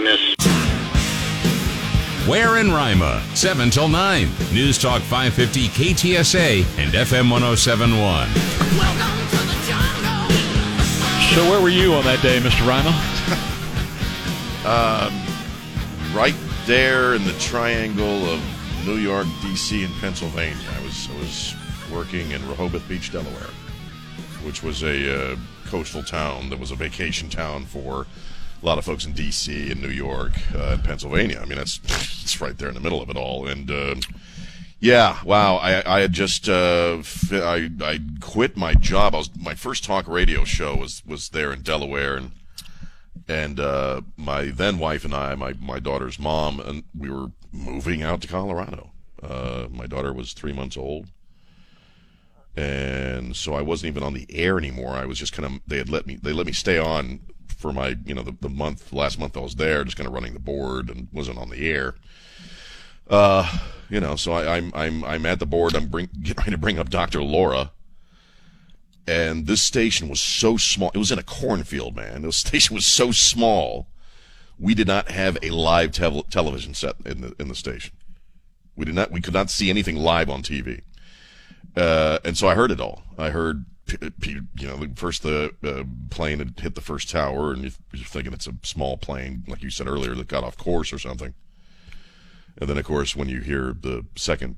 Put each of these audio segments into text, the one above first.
On this. Ware in Rima, 7 till 9. News Talk 550 KTSA and FM 1071. So where were you on that day, Mr. Rima? um, right there in the triangle of New York, D.C., and Pennsylvania. I was I was working in Rehoboth Beach, Delaware, which was a uh, coastal town that was a vacation town for a lot of folks in D.C. and New York uh, and Pennsylvania. I mean, that's it's right there in the middle of it all. And uh, yeah, wow, I, I had just uh, I I quit my job. I was my first talk radio show was was there in Delaware, and and uh, my then wife and I, my my daughter's mom, and we were moving out to Colorado. Uh, my daughter was three months old, and so I wasn't even on the air anymore. I was just kind of they had let me they let me stay on for my you know the, the month last month I was there, just kind of running the board and wasn't on the air. Uh, you know, so I, I'm I'm I'm at the board. I'm bring, getting ready to bring up Dr. Laura and this station was so small. It was in a cornfield, man. The station was so small. We did not have a live te- television set in the in the station. We did not. We could not see anything live on TV. Uh, and so I heard it all. I heard, you know, first the uh, plane had hit the first tower, and you're thinking it's a small plane, like you said earlier, that got off course or something. And then, of course, when you hear the second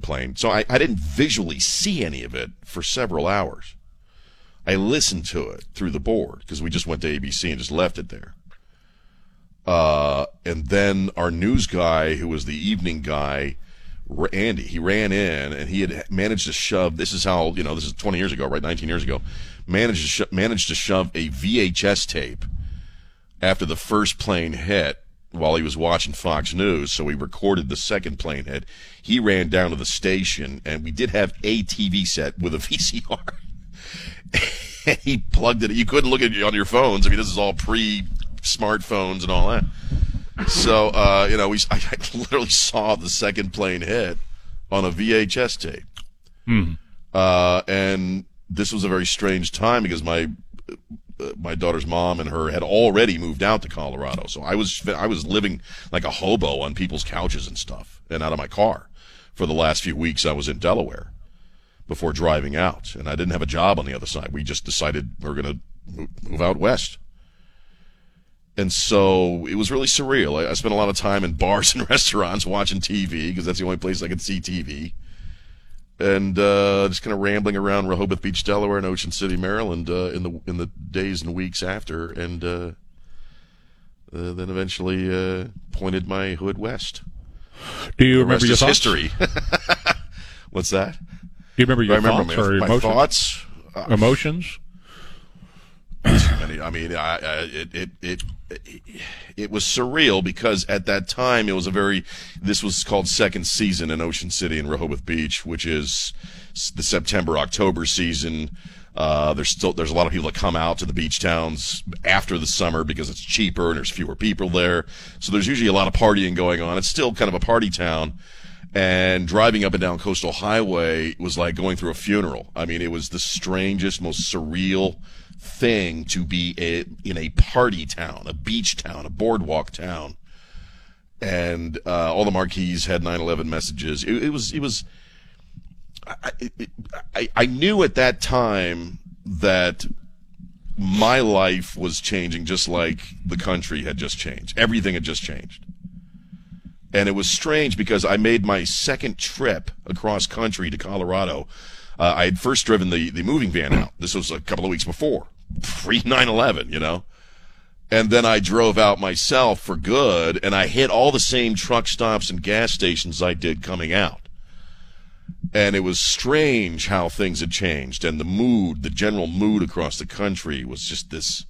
plane, so I, I didn't visually see any of it for several hours. I listened to it through the board because we just went to ABC and just left it there. Uh, and then our news guy, who was the evening guy, Andy, he ran in and he had managed to shove. This is how you know this is 20 years ago, right? 19 years ago. Managed to sho- managed to shove a VHS tape after the first plane hit while he was watching Fox News. So he recorded the second plane hit. He ran down to the station and we did have a TV set with a VCR. and he plugged it. You couldn't look at it on your phones. I mean, this is all pre smartphones and all that. So, uh, you know, we I, I, literally saw the second plane hit on a VHS tape. Hmm. Uh, and this was a very strange time because my uh, my daughter's mom and her had already moved out to Colorado. So I was I was living like a hobo on people's couches and stuff and out of my car for the last few weeks I was in Delaware before driving out. And I didn't have a job on the other side. We just decided we are going to move out west. And so it was really surreal. I, I, spent a lot of time in bars and restaurants watching TV because that's the only place I could see TV. And uh, just kind of rambling around Rehoboth Beach, Delaware, and Ocean City, Maryland, uh, in the in the days and weeks after, and uh, uh then eventually uh, pointed my hood west. Do you the remember your thoughts? history? What's that? Do you remember your I thoughts or my emotions? thoughts? Emotions? I mean, I, I, it, it, it, it was surreal because at that time it was a very, this was called second season in Ocean City and Rehoboth Beach, which is the September, October season. Uh, there's still, there's a lot of people that come out to the beach towns after the summer because it's cheaper and there's fewer people there. So there's usually a lot of partying going on. It's still kind of a party town and driving up and down Coastal Highway was like going through a funeral. I mean, it was the strangest, most surreal thing to be a, in a party town, a beach town, a boardwalk town. And uh, all the marquees had 9/11 messages. It, it was it was. I, it, I I knew at that time that my life was changing just like the country had just changed. Everything had just changed. And it was strange because I made my second trip across country to Colorado. Uh, I had first driven the, the moving van out. This was a couple of weeks before, pre 9 11, you know? And then I drove out myself for good, and I hit all the same truck stops and gas stations I did coming out. And it was strange how things had changed, and the mood, the general mood across the country was just this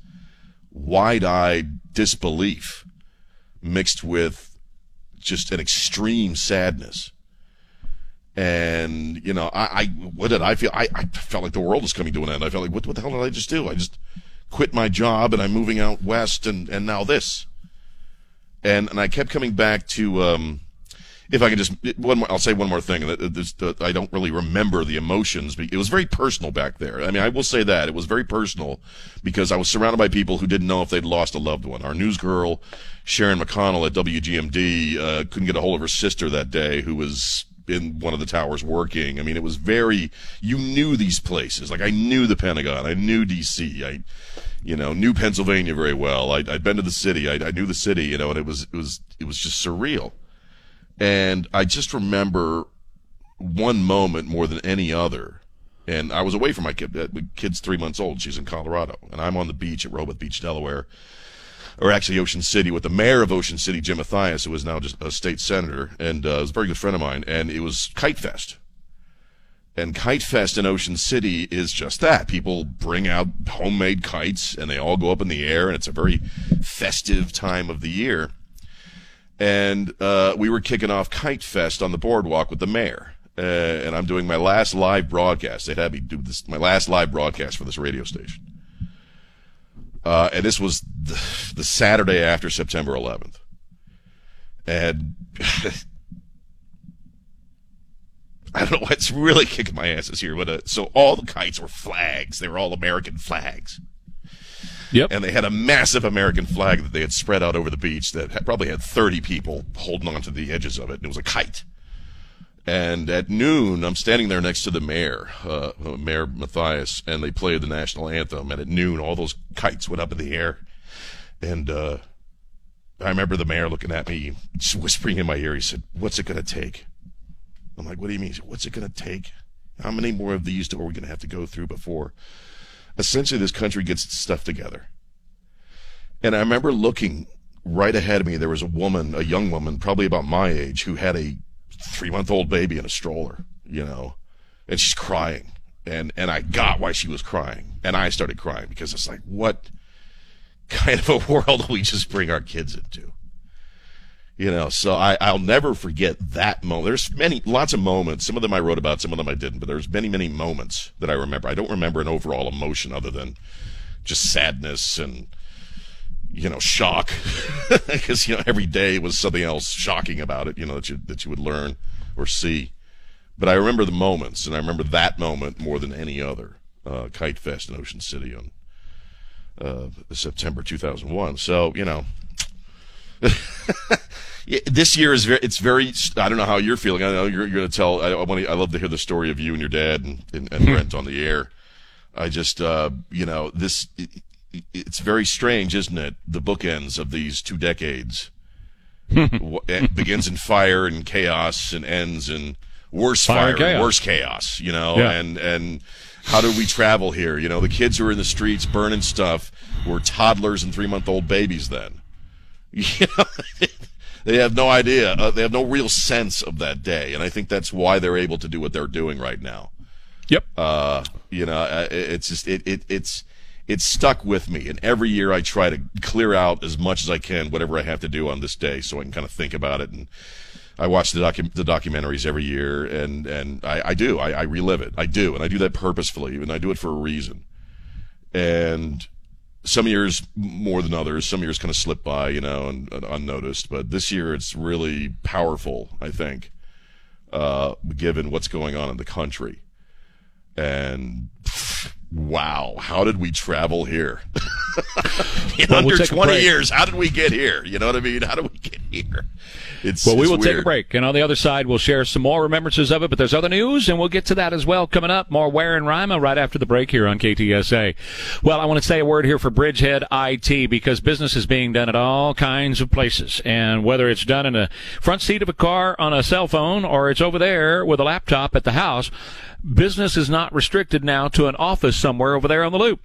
wide eyed disbelief mixed with just an extreme sadness. And you know, I, I what did I feel? I, I felt like the world was coming to an end. I felt like what what the hell did I just do? I just quit my job and I'm moving out west, and and now this. And and I kept coming back to. Um, if I can just one more, I'll say one more thing. I don't really remember the emotions, but it was very personal back there. I mean, I will say that it was very personal because I was surrounded by people who didn't know if they'd lost a loved one. Our news girl, Sharon McConnell at WGMD, uh, couldn't get a hold of her sister that day, who was in one of the towers working. I mean, it was very. You knew these places. Like I knew the Pentagon. I knew D.C. I, you know, knew Pennsylvania very well. I, had been to the city. I, I knew the city. You know, and it was it was it was just surreal. And I just remember one moment more than any other. And I was away from my kid. The uh, kid's three months old. She's in Colorado. And I'm on the beach at Rehoboth Beach, Delaware. Or actually Ocean City with the mayor of Ocean City, Jim Mathias, who is now just a state senator. And uh, was a very good friend of mine. And it was Kite Fest. And Kite Fest in Ocean City is just that. People bring out homemade kites and they all go up in the air. And it's a very festive time of the year and uh, we were kicking off Kite Fest on the boardwalk with the mayor. Uh, and I'm doing my last live broadcast. They had me do this, my last live broadcast for this radio station. Uh, and this was the, the, Saturday after September 11th. And I don't know what's really kicking my asses here, but uh, so all the kites were flags. They were all American flags. Yep. And they had a massive American flag that they had spread out over the beach that had, probably had 30 people holding onto the edges of it. And it was a kite. And at noon, I'm standing there next to the mayor, uh, Mayor Mathias, and they played the national anthem. And at noon, all those kites went up in the air. And uh, I remember the mayor looking at me, whispering in my ear. He said, "What's it going to take?" I'm like, "What do you mean? What's it going to take? How many more of these are we going to have to go through before essentially this country gets its stuff together. And I remember looking right ahead of me, there was a woman, a young woman, probably about my age, who had a three month old baby in a stroller, you know, and she's crying. And, and I got why she was crying. And I started crying because it's like, what kind of a world we just bring our kids into? You know, so I, I'll never forget that moment. There's many, lots of moments. Some of them I wrote about, some of them I didn't, but there's many, many moments that I remember. I don't remember an overall emotion other than just sadness and, you know, shock. Because, you know, every day was something else shocking about it, you know, that you, that you would learn or see. But I remember the moments, and I remember that moment more than any other. Uh, Kite Fest in Ocean City on uh, September 2001. So, you know, this year is very, it's very, I don't know how you're feeling. I know you're, you're going to tell, I, I want I love to hear the story of you and your dad and, and, and Brent on the air. I just, uh, you know, this, it's very strange, isn't it? The bookends of these two decades it begins in fire and chaos and ends in worse fire, fire and worse chaos, you know, yeah. and, and, how do we travel here? You know, the kids who are in the streets burning stuff were toddlers and three month old babies then. You know, they have no idea. Uh, they have no real sense of that day, and I think that's why they're able to do what they're doing right now. Yep. Uh, you know, uh, it's just it, it it's it's stuck with me, and every year I try to clear out as much as I can whatever I have to do on this day, so I can kind of think about it. And I watch the docu- the documentaries every year, and and I, I do I, I relive it. I do, and I do that purposefully, and I do it for a reason. And some years more than others. Some years kind of slip by, you know, and, and unnoticed. But this year it's really powerful, I think, uh, given what's going on in the country. And wow, how did we travel here? in well, under we'll 20 years, how did we get here? You know what I mean? How did we get here? It's, well, we will weird. take a break, and on the other side, we'll share some more remembrances of it. But there's other news, and we'll get to that as well coming up. More Ware and Rima uh, right after the break here on KTSA. Well, I want to say a word here for Bridgehead IT because business is being done at all kinds of places, and whether it's done in a front seat of a car on a cell phone or it's over there with a laptop at the house. Business is not restricted now to an office somewhere over there on the loop.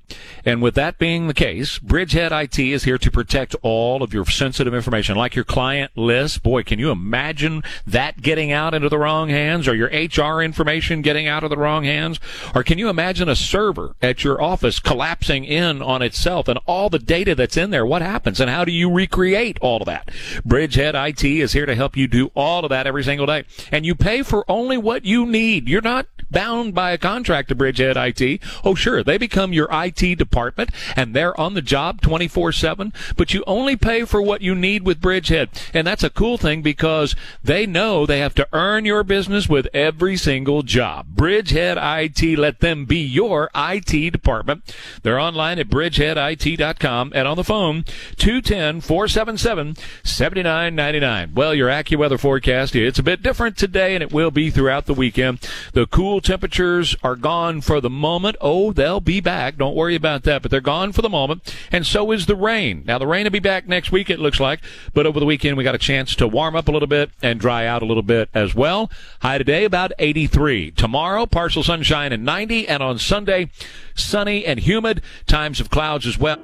And with that being the case, Bridgehead IT is here to protect all of your sensitive information, like your client list. Boy, can you imagine that getting out into the wrong hands or your HR information getting out of the wrong hands? Or can you imagine a server at your office collapsing in on itself and all the data that's in there? What happens and how do you recreate all of that? Bridgehead IT is here to help you do all of that every single day. And you pay for only what you need. You're not bound by a contract to Bridgehead IT. Oh, sure, they become your IT department and they're on the job 24 7, but you only pay for what you need with Bridgehead. And that's a cool thing because they know they have to earn your business with every single job. Bridgehead IT, let them be your IT department. They're online at bridgeheadit.com and on the phone 210 477 7999. Well, your AccuWeather forecast, it's a bit different today and it will be throughout the weekend. The cool temperatures are gone for the moment. Oh, they'll be back. Don't worry about that, but they're gone for the moment. And so is the rain. Now, the rain will be back next week, it looks like, but over the weekend we got a chance to warm up a little bit and dry out a little bit as well. High today about 83. Tomorrow, partial sunshine and 90, and on Sunday, sunny and humid. Times of clouds as well.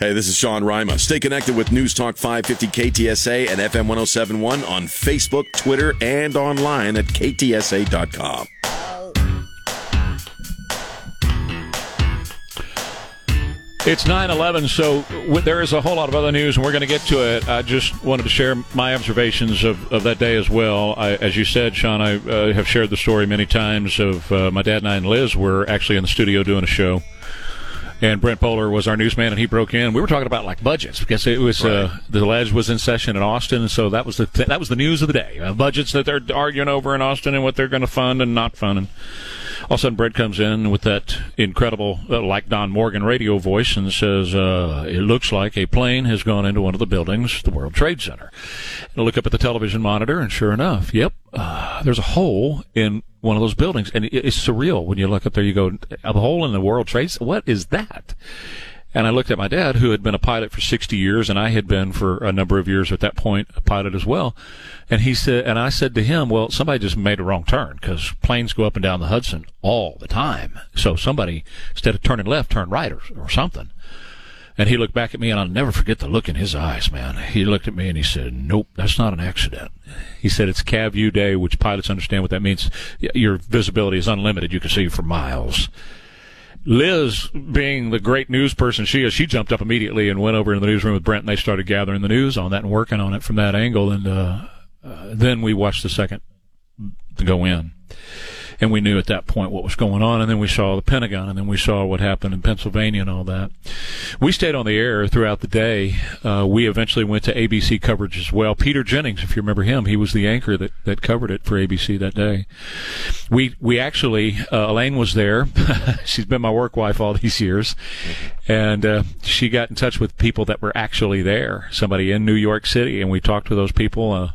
Hey, this is Sean Rima. Stay connected with News Talk 550 KTSA and FM 1071 on Facebook, Twitter, and online at ktsa.com. It's 9 11, so w- there is a whole lot of other news, and we're going to get to it. I just wanted to share my observations of, of that day as well. I, as you said, Sean, I uh, have shared the story many times of uh, my dad and I and Liz were actually in the studio doing a show and Brent Polar was our newsman, and he broke in. We were talking about like budgets because it was uh, the ledge was in session in Austin, and so that was the th- that was the news of the day. Uh, budgets that they're arguing over in Austin and what they're going to fund and not fund. And all of a sudden, Brent comes in with that incredible, uh, like Don Morgan radio voice, and says, uh, "It looks like a plane has gone into one of the buildings, the World Trade Center." And I look up at the television monitor, and sure enough, yep, uh, there's a hole in one of those buildings, and it's surreal when you look up there. You go, a hole in the World Trade. What is that? And I looked at my dad, who had been a pilot for 60 years, and I had been for a number of years at that point a pilot as well. And he said, and I said to him, "Well, somebody just made a wrong turn because planes go up and down the Hudson all the time. So somebody, instead of turning left, turned right or, or something." And he looked back at me, and I'll never forget the look in his eyes, man. He looked at me and he said, Nope, that's not an accident. He said, It's CAVU day, which pilots understand what that means. Your visibility is unlimited. You can see for miles. Liz, being the great news person she is, she jumped up immediately and went over in the newsroom with Brent, and they started gathering the news on that and working on it from that angle. And uh, uh, then we watched the second go in and we knew at that point what was going on. And then we saw the Pentagon, and then we saw what happened in Pennsylvania and all that. We stayed on the air throughout the day. Uh, we eventually went to ABC coverage as well. Peter Jennings, if you remember him, he was the anchor that, that covered it for ABC that day. We we actually uh, Elaine was there. She's been my work wife all these years, and uh, she got in touch with people that were actually there. Somebody in New York City, and we talked to those people. Uh,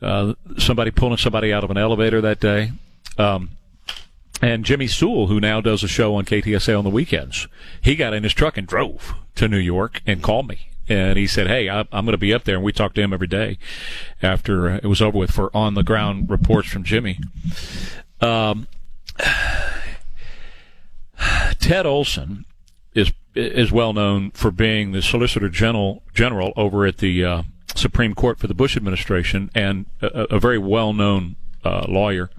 uh, somebody pulling somebody out of an elevator that day. Um, and Jimmy Sewell, who now does a show on KTSA on the weekends, he got in his truck and drove to New York and called me. And he said, "Hey, I'm going to be up there." And we talked to him every day after it was over with for on the ground reports from Jimmy. Um, Ted Olson is is well known for being the Solicitor General General over at the uh, Supreme Court for the Bush administration and a, a very well known uh, lawyer.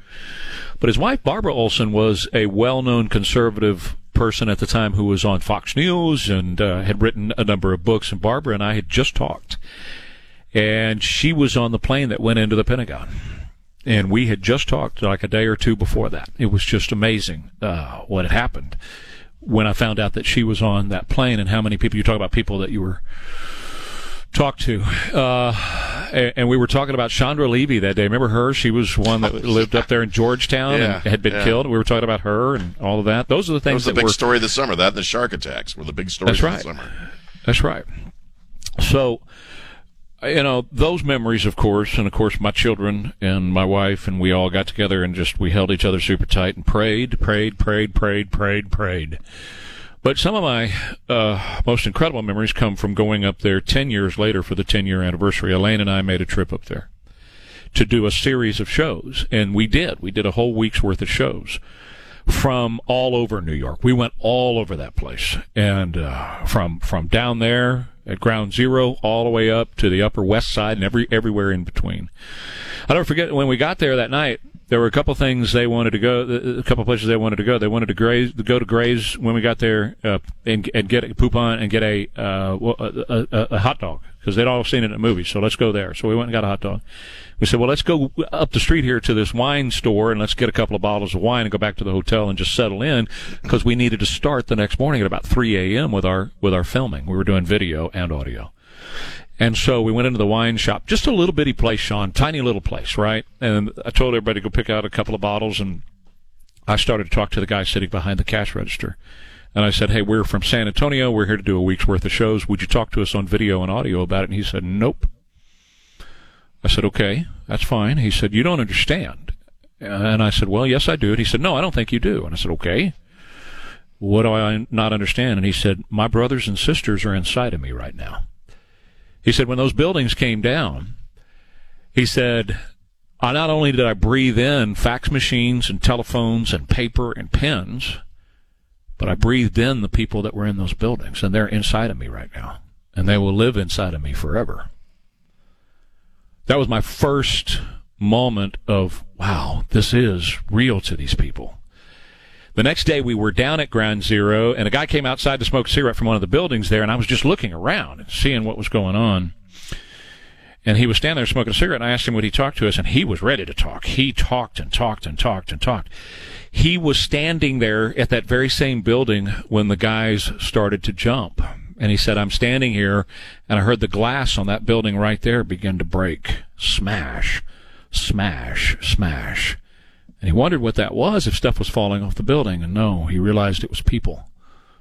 But his wife, Barbara Olson, was a well known conservative person at the time who was on Fox News and uh, had written a number of books. And Barbara and I had just talked. And she was on the plane that went into the Pentagon. And we had just talked like a day or two before that. It was just amazing uh, what had happened when I found out that she was on that plane and how many people you talk about people that you were talked to. Uh, and we were talking about Chandra Levy that day. Remember her? She was one that lived up there in Georgetown Yeah, and had been yeah. killed. We were talking about her and all of that. Those are the things That was the that big were. story this summer. That and the shark attacks were the big stories That's of right. the summer. That's right. So, you know, those memories, of course, and of course, my children and my wife, and we all got together and just we held each other super tight and prayed, prayed, prayed, prayed, prayed, prayed. But some of my uh, most incredible memories come from going up there 10 years later for the 10 year anniversary. Elaine and I made a trip up there. to do a series of shows, and we did. We did a whole week's worth of shows from all over New York. We went all over that place, and uh, from from down there at Ground Zero all the way up to the Upper West Side and every everywhere in between. I don't forget when we got there that night. There were a couple things they wanted to go, a couple places they wanted to go. They wanted to graze, go to Gray's when we got there, uh, and, and get a coupon and get a, uh, a, a, a hot dog because they'd all seen it in a movie. So let's go there. So we went and got a hot dog. We said, well, let's go up the street here to this wine store and let's get a couple of bottles of wine and go back to the hotel and just settle in because we needed to start the next morning at about 3 a.m. with our with our filming. We were doing video and audio. And so we went into the wine shop, just a little bitty place, Sean, tiny little place, right? And I told everybody to go pick out a couple of bottles, and I started to talk to the guy sitting behind the cash register. And I said, Hey, we're from San Antonio. We're here to do a week's worth of shows. Would you talk to us on video and audio about it? And he said, Nope. I said, Okay, that's fine. He said, You don't understand. And I said, Well, yes, I do. And he said, No, I don't think you do. And I said, Okay. What do I not understand? And he said, My brothers and sisters are inside of me right now. He said, When those buildings came down, he said, I not only did I breathe in fax machines and telephones and paper and pens, but I breathed in the people that were in those buildings, and they're inside of me right now, and they will live inside of me forever. That was my first moment of, wow, this is real to these people. The next day, we were down at Ground Zero, and a guy came outside to smoke a cigarette from one of the buildings there, and I was just looking around and seeing what was going on. And he was standing there smoking a cigarette, and I asked him would he talk to us, and he was ready to talk. He talked and talked and talked and talked. He was standing there at that very same building when the guys started to jump. And he said, I'm standing here, and I heard the glass on that building right there begin to break. Smash, smash, smash. And he wondered what that was if stuff was falling off the building. And no, he realized it was people,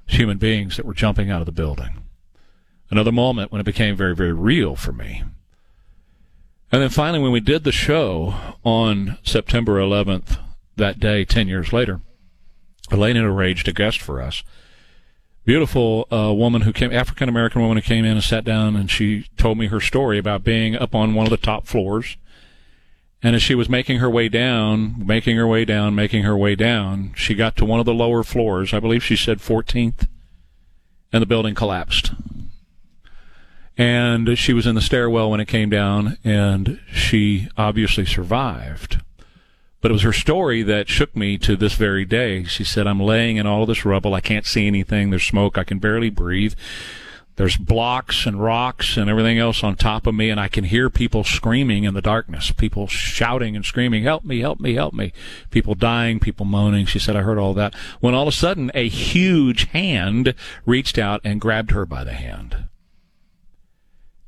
human beings that were jumping out of the building. Another moment when it became very, very real for me. And then finally, when we did the show on September 11th, that day, 10 years later, Elena arranged a guest for us. Beautiful uh, woman who came, African American woman who came in and sat down and she told me her story about being up on one of the top floors. And as she was making her way down, making her way down, making her way down, she got to one of the lower floors. I believe she said 14th, and the building collapsed and she was in the stairwell when it came down, and she obviously survived. But it was her story that shook me to this very day. She said, I'm laying in all this rubble. I can't see anything. There's smoke. I can barely breathe. There's blocks and rocks and everything else on top of me, and I can hear people screaming in the darkness. People shouting and screaming, Help me, help me, help me. People dying, people moaning. She said, I heard all that. When all of a sudden, a huge hand reached out and grabbed her by the hand.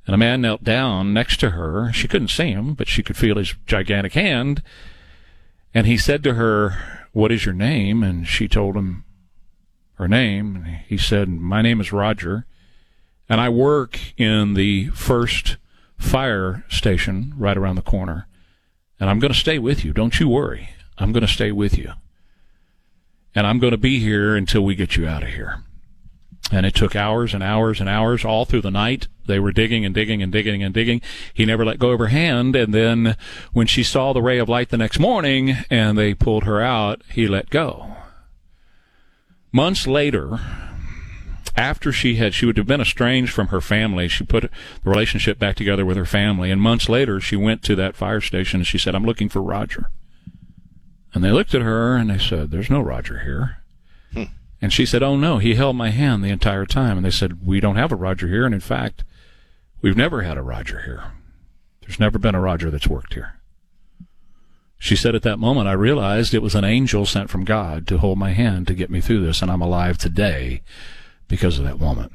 And a man knelt down next to her. She couldn't see him, but she could feel his gigantic hand. And he said to her, What is your name? And she told him her name. And he said, My name is Roger. And I work in the first fire station right around the corner. And I'm going to stay with you. Don't you worry. I'm going to stay with you. And I'm going to be here until we get you out of here. And it took hours and hours and hours all through the night. They were digging and digging and digging and digging. He never let go of her hand. And then when she saw the ray of light the next morning and they pulled her out, he let go. Months later, after she had, she would have been estranged from her family. She put the relationship back together with her family. And months later, she went to that fire station and she said, I'm looking for Roger. And they looked at her and they said, There's no Roger here. Hmm. And she said, Oh no, he held my hand the entire time. And they said, We don't have a Roger here. And in fact, we've never had a Roger here. There's never been a Roger that's worked here. She said, At that moment, I realized it was an angel sent from God to hold my hand to get me through this. And I'm alive today because of that woman.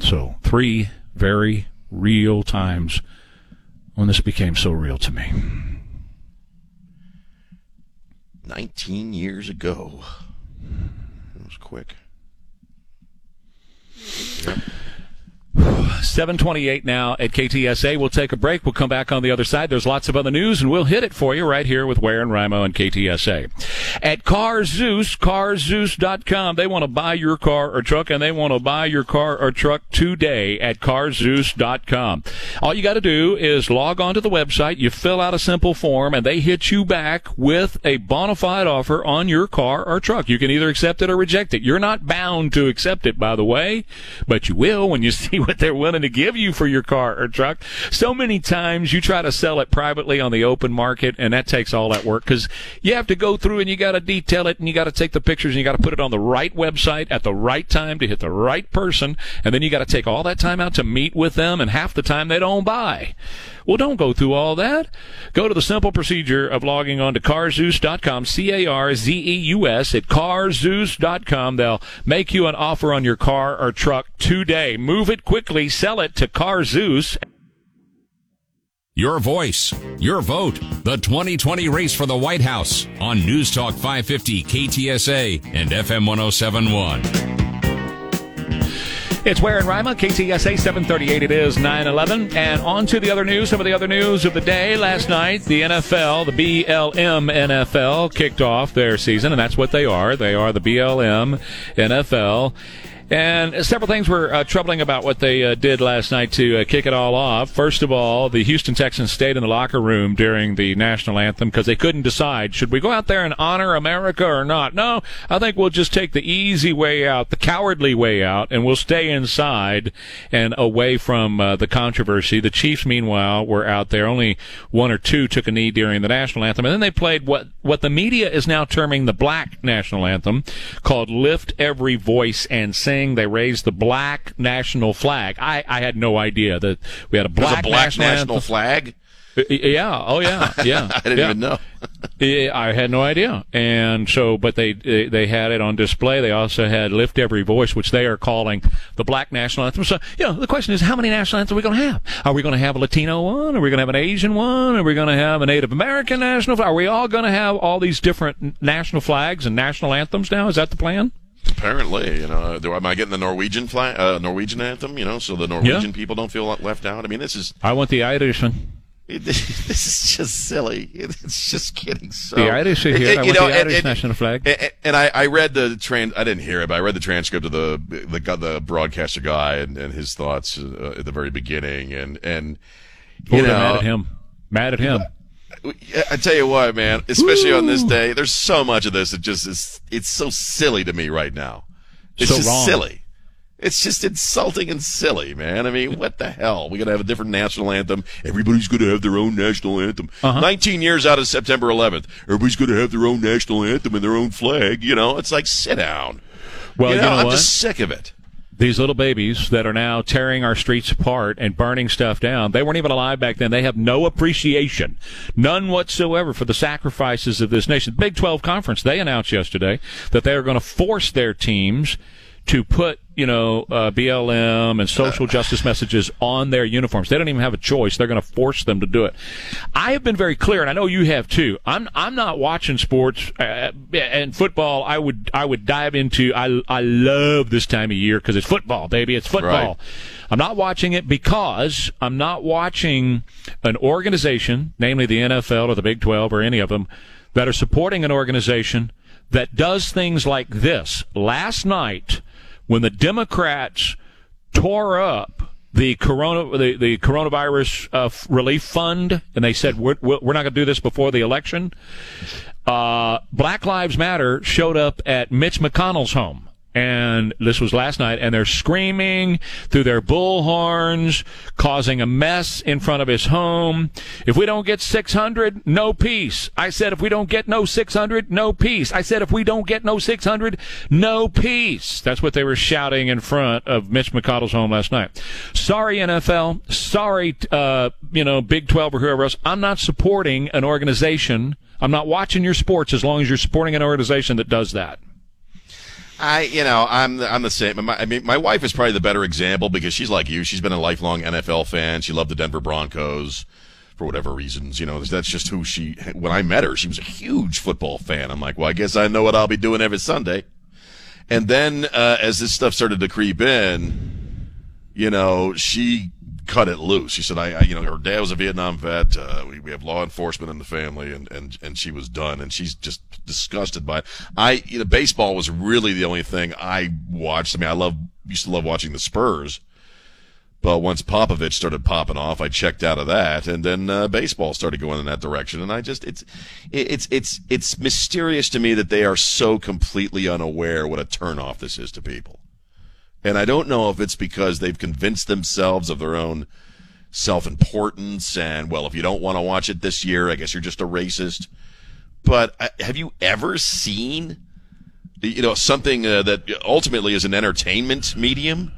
So, three very real times when this became so real to me. 19 years ago It was quick. Yep. 728 now at KTSA. We'll take a break. We'll come back on the other side. There's lots of other news, and we'll hit it for you right here with Ware and Rima and KTSA. At Car Zeus, carzeus.com, they want to buy your car or truck, and they want to buy your car or truck today at carzeus.com. All you got to do is log on to the website, you fill out a simple form, and they hit you back with a bona fide offer on your car or truck. You can either accept it or reject it. You're not bound to accept it, by the way, but you will when you see what they're willing to give you for your car or truck. So many times you try to sell it privately on the open market, and that takes all that work because you have to go through and you got to detail it and you got to take the pictures and you got to put it on the right website at the right time to hit the right person, and then you got to take all that time out to meet with them, and half the time they don't buy. Well, don't go through all that. Go to the simple procedure of logging on to carzeus.com, C-A-R-Z-E-U-S at carzeus.com. They'll make you an offer on your car or truck today. Move it quickly. Sell it to CarZeus. Your voice, your vote. The 2020 race for the White House on News Talk 550 KTSA and FM 1071. It's Ware and Rima, KTSA 738. It is 911. And on to the other news. Some of the other news of the day. Last night, the NFL, the BLM NFL, kicked off their season, and that's what they are. They are the BLM NFL. And several things were uh, troubling about what they uh, did last night to uh, kick it all off. First of all, the Houston Texans stayed in the locker room during the national anthem because they couldn't decide should we go out there and honor America or not. No, I think we'll just take the easy way out, the cowardly way out, and we'll stay inside and away from uh, the controversy. The Chiefs, meanwhile, were out there. Only one or two took a knee during the national anthem, and then they played what what the media is now terming the black national anthem, called "Lift Every Voice and Sing." They raised the black national flag. I, I had no idea that we had a black, a black national, national flag. Yeah. Oh, yeah. Yeah. I didn't yeah. even know. I had no idea, and so, but they they had it on display. They also had "Lift Every Voice," which they are calling the Black National Anthem. So, you know, the question is, how many national anthems are we going to have? Are we going to have a Latino one? Are we going to have an Asian one? Are we going to have a Native American national? flag? Are we all going to have all these different national flags and national anthems now? Is that the plan? Apparently, you know, do, am I getting the Norwegian flag, uh, Norwegian anthem? You know, so the Norwegian people don't feel left out. I mean, this is I want the Irish one. this is just silly. It's just getting so. The Irish are It- here. it- I you want know, the and- Irish and- national flag. And, and I, I read the trans. I didn't hear it, but I read the transcript of the the the broadcaster guy and, and his thoughts uh, at the very beginning. And and you know, mad at him. Mad at him. I tell you what, man. Especially on this day, there's so much of this that just is. It's so silly to me right now. It's So just wrong. silly. It's just insulting and silly, man. I mean, what the hell? We're going to have a different national anthem. Everybody's going to have their own national anthem. Uh-huh. 19 years out of September 11th, everybody's going to have their own national anthem and their own flag. You know, it's like sit down. Well, you you know, know I'm what? just sick of it. These little babies that are now tearing our streets apart and burning stuff down, they weren't even alive back then. They have no appreciation, none whatsoever for the sacrifices of this nation. Big 12 Conference, they announced yesterday that they are going to force their teams to put, you know, uh, BLM and social justice messages on their uniforms. They don't even have a choice. They're going to force them to do it. I have been very clear, and I know you have too. I'm I'm not watching sports uh, and football. I would I would dive into. I I love this time of year because it's football, baby. It's football. Right. I'm not watching it because I'm not watching an organization, namely the NFL or the Big 12 or any of them, that are supporting an organization that does things like this. Last night, when the Democrats tore up the corona the, the coronavirus uh, relief fund and they said we're, we're not going to do this before the election uh, black lives matter showed up at mitch mcconnell's home and this was last night and they're screaming through their bullhorns causing a mess in front of his home. If we don't get 600 no peace. I said if we don't get no 600 no peace. I said if we don't get no 600 no peace. That's what they were shouting in front of mitch mcconnell's home last night. Sorry nfl sorry uh, you know big 12 or whoever else. I'm not supporting an organization. I'm not watching your sports as long as you're supporting an organization that does that I, you know, I'm the, I'm the same. My, I mean, my wife is probably the better example because she's like you. She's been a lifelong NFL fan. She loved the Denver Broncos for whatever reasons. You know, that's just who she. When I met her, she was a huge football fan. I'm like, well, I guess I know what I'll be doing every Sunday. And then uh, as this stuff started to creep in, you know, she cut it loose. She said, I, I you know, her dad was a Vietnam vet. Uh, we, we have law enforcement in the family and, and, and she was done. And she's just disgusted by it. I, you know, baseball was really the only thing I watched. I mean, I love, used to love watching the Spurs. But once Popovich started popping off, I checked out of that, and then uh, baseball started going in that direction. And I just it's it's it's it's mysterious to me that they are so completely unaware what a turnoff this is to people. And I don't know if it's because they've convinced themselves of their own self-importance and well, if you don't want to watch it this year, I guess you're just a racist. But uh, have you ever seen you know something uh, that ultimately is an entertainment medium?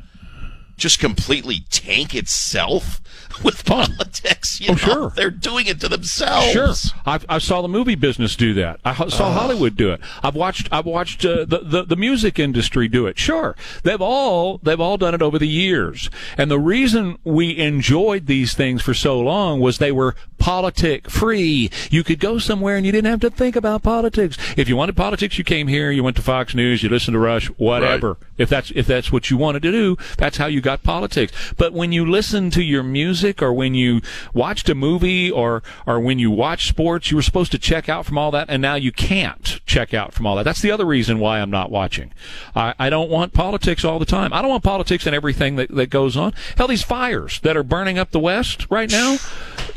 Just completely tank itself with politics. You oh, know? sure. They're doing it to themselves. Sure. I, I saw the movie business do that. I saw uh. Hollywood do it. I've watched, I've watched uh, the, the, the music industry do it. Sure. They've all, they've all done it over the years. And the reason we enjoyed these things for so long was they were politic free. You could go somewhere and you didn't have to think about politics. If you wanted politics, you came here, you went to Fox News, you listened to Rush, whatever. Right. If that's, if that's what you wanted to do, that's how you got politics. But when you listen to your music or when you watched a movie or, or when you watch sports, you were supposed to check out from all that and now you can't check out from all that. That's the other reason why I'm not watching. I, I don't want politics all the time. I don't want politics in everything that, that goes on. Hell, these fires that are burning up the West right now,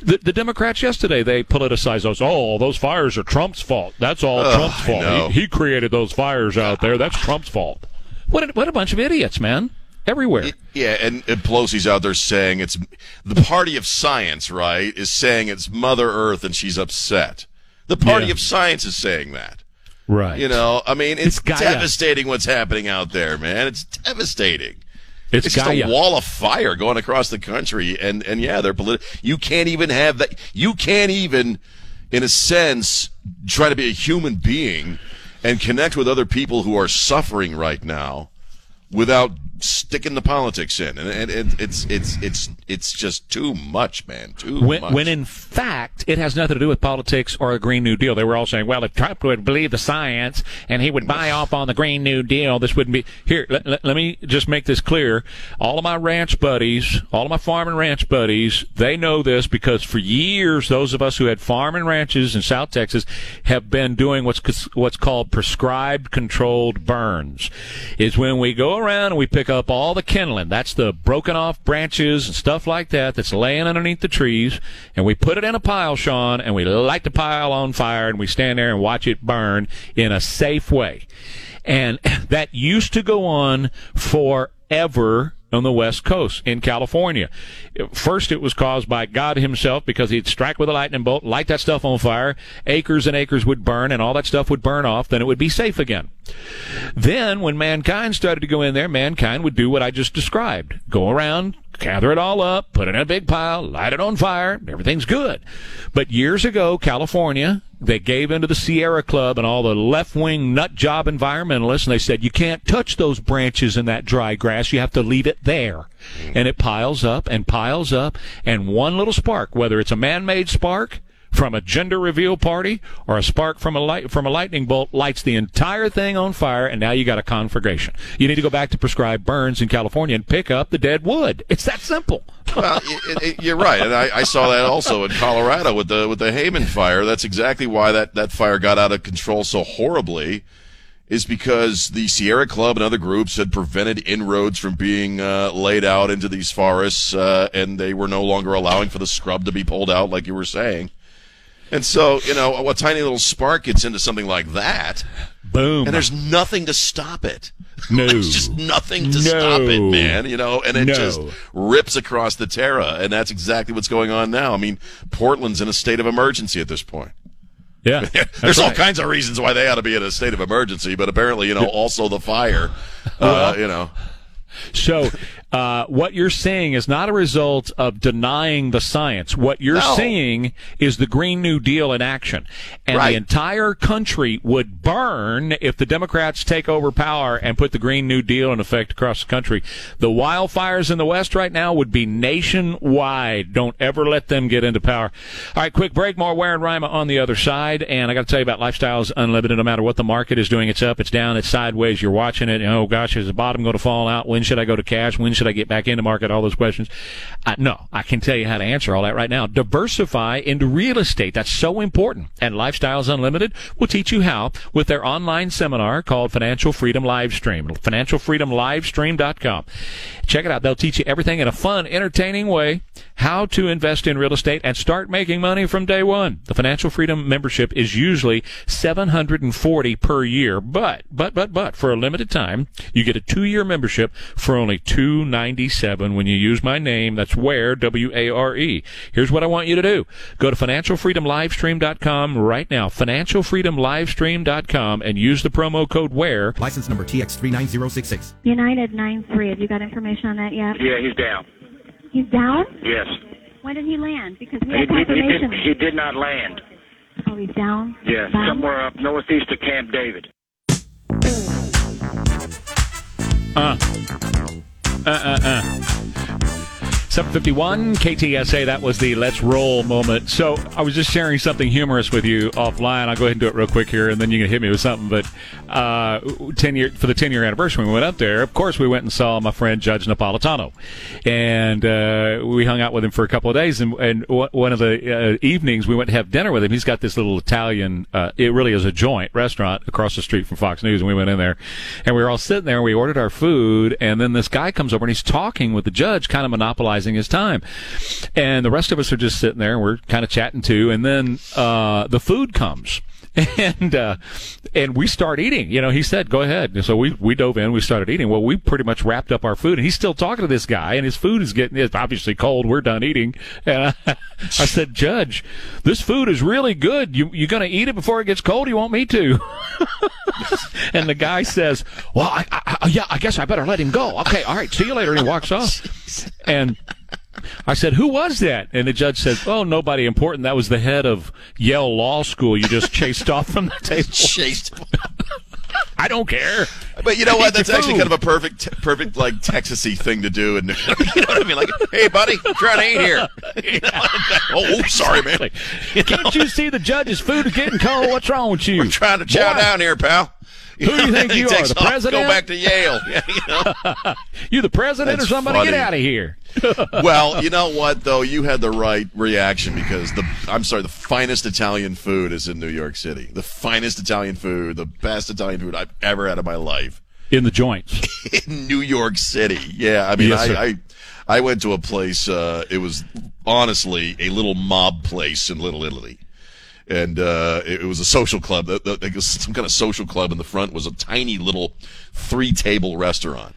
the, the Democrats yesterday, they politicized those. Oh, those fires are Trump's fault. That's all Trump's fault. He, he, created those fires out there. That's Trump's fault. What a, what a bunch of idiots, man. Everywhere. Yeah, and, and Pelosi's out there saying it's the party of science, right? Is saying it's Mother Earth and she's upset. The party yeah. of science is saying that. Right. You know, I mean, it's, it's devastating what's happening out there, man. It's devastating. It's, it's just a wall of fire going across the country, and and yeah, they're political. You can't even have that. You can't even, in a sense, try to be a human being and connect with other people who are suffering right now without sticking the politics in, and, and, and, it's it's it's it's just too much, man. Too when, much. When in fact, it has nothing to do with politics or a Green New Deal. They were all saying, well, if Trump would believe the science and he would buy off on the Green New Deal, this wouldn't be here. Let, let, let me just make this clear. All of my ranch buddies, all of my farm and ranch buddies, they know this because for years, those of us who had farm and ranches in South Texas have been doing what's what's called prescribed controlled burns. Is when we go around and we pick up all the kindling. That's the broken off branches and stuff like that that's laying underneath the trees. And we put it in a pile, Sean, and we light the pile on fire and we stand there and watch it burn in a safe way. And that used to go on forever on the West Coast in California. First, it was caused by God Himself because He'd strike with a lightning bolt, light that stuff on fire, acres and acres would burn, and all that stuff would burn off, then it would be safe again. Then, when mankind started to go in there, mankind would do what I just described go around, gather it all up, put it in a big pile, light it on fire, everything's good. But years ago, California, they gave into the Sierra Club and all the left wing nut job environmentalists, and they said, you can't touch those branches in that dry grass, you have to leave it there. And it piles up and piles up, and one little spark, whether it's a man made spark, from a gender reveal party or a spark from a light from a lightning bolt lights the entire thing on fire and now you got a conflagration. You need to go back to prescribed burns in California and pick up the dead wood. It's that simple. well, you're right, and I, I, saw that also in Colorado with the with the Hayman fire. That's exactly why that that fire got out of control so horribly. Is because the Sierra Club and other groups had prevented inroads from being uh, laid out into these forests, uh, and they were no longer allowing for the scrub to be pulled out, like you were saying. And so, you know, a tiny little spark gets into something like that. Boom. And there's nothing to stop it. No. there's just nothing to no. stop it, man. You know, and it no. just rips across the Terra. And that's exactly what's going on now. I mean, Portland's in a state of emergency at this point. Yeah. There's all kinds of reasons why they ought to be in a state of emergency, but apparently, you know, also the fire, uh, you know. So, uh, what you're saying is not a result of denying the science. What you're no. seeing is the Green New Deal in action. And right. the entire country would burn if the Democrats take over power and put the Green New Deal in effect across the country. The wildfires in the West right now would be nationwide. Don't ever let them get into power. All right, quick break. More Ware and Rima on the other side. And I got to tell you about Lifestyles Unlimited. No matter what the market is doing, it's up, it's down, it's sideways. You're watching it. Oh, gosh, is the bottom going to fall out? When should I go to cash? When should Should I get back into market? All those questions. Uh, no, I can tell you how to answer all that right now. Diversify into real estate. That's so important. And Lifestyles Unlimited will teach you how with their online seminar called Financial Freedom Livestream. FinancialFreedomLivestream.com. Check it out. They'll teach you everything in a fun, entertaining way, how to invest in real estate and start making money from day one. The Financial Freedom membership is usually 740 per year, but, but, but, but for a limited time, you get a two-year membership for only 297 when you use my name. That's Ware, W-A-R-E. Here's what I want you to do. Go to financialfreedomlivestream.com right now, financialfreedomlivestream.com and use the promo code WARE. License number TX39066. United 93. Have you got information on that yet? Yeah, he's down. He's down? Yes. When did he land? Because we He, have he, he, confirmation. did, he did not land. Oh, he's down? Yeah, Down? somewhere up northeast of Camp David. Uh. Uh, uh, uh. 751 KTSA, that was the let's roll moment. So I was just sharing something humorous with you offline. I'll go ahead and do it real quick here and then you can hit me with something. But uh, 10 year, for the 10 year anniversary, we went up there, of course, we went and saw my friend Judge Napolitano. And uh, we hung out with him for a couple of days. And, and one of the uh, evenings, we went to have dinner with him. He's got this little Italian, uh, it really is a joint restaurant across the street from Fox News. And we went in there and we were all sitting there and we ordered our food. And then this guy comes over and he's talking with the judge, kind of monopolizing his time. And the rest of us are just sitting there and we're kind of chatting too. And then uh, the food comes. And uh, and we start eating. You know, he said, "Go ahead." And so we we dove in. We started eating. Well, we pretty much wrapped up our food, and he's still talking to this guy, and his food is getting it's obviously cold. We're done eating, and I, I said, "Judge, this food is really good. You you gonna eat it before it gets cold? You want me to?" and the guy says, "Well, I, I, I, yeah, I guess I better let him go. Okay, all right, see you later." And he walks off, and. I said, "Who was that?" And the judge said, "Oh, nobody important. That was the head of Yale Law School. You just chased off from the table." Chased. I don't care. But you know what? That's actually kind of a perfect, perfect like Texasy thing to do. And you know what I mean? Like, hey, buddy, trying to eat here. You know? oh, sorry, man. Can't you see the judge's food is getting cold? What's wrong with you? We're trying to chow Boy, down here, pal. Who do you think you are, the president? Go back to Yale. Yeah, you know. You the president That's or somebody? Get out of here. well, you know what though? You had the right reaction because the I'm sorry, the finest Italian food is in New York City. The finest Italian food, the best Italian food I've ever had in my life. In the joints. in New York City. Yeah, I mean, Yes. I, I I went to a place. Uh, it was honestly a little mob place in Little Italy, and uh, it, it was a social club. The- the- It was some kind of social club. In the front was a tiny little three table restaurant.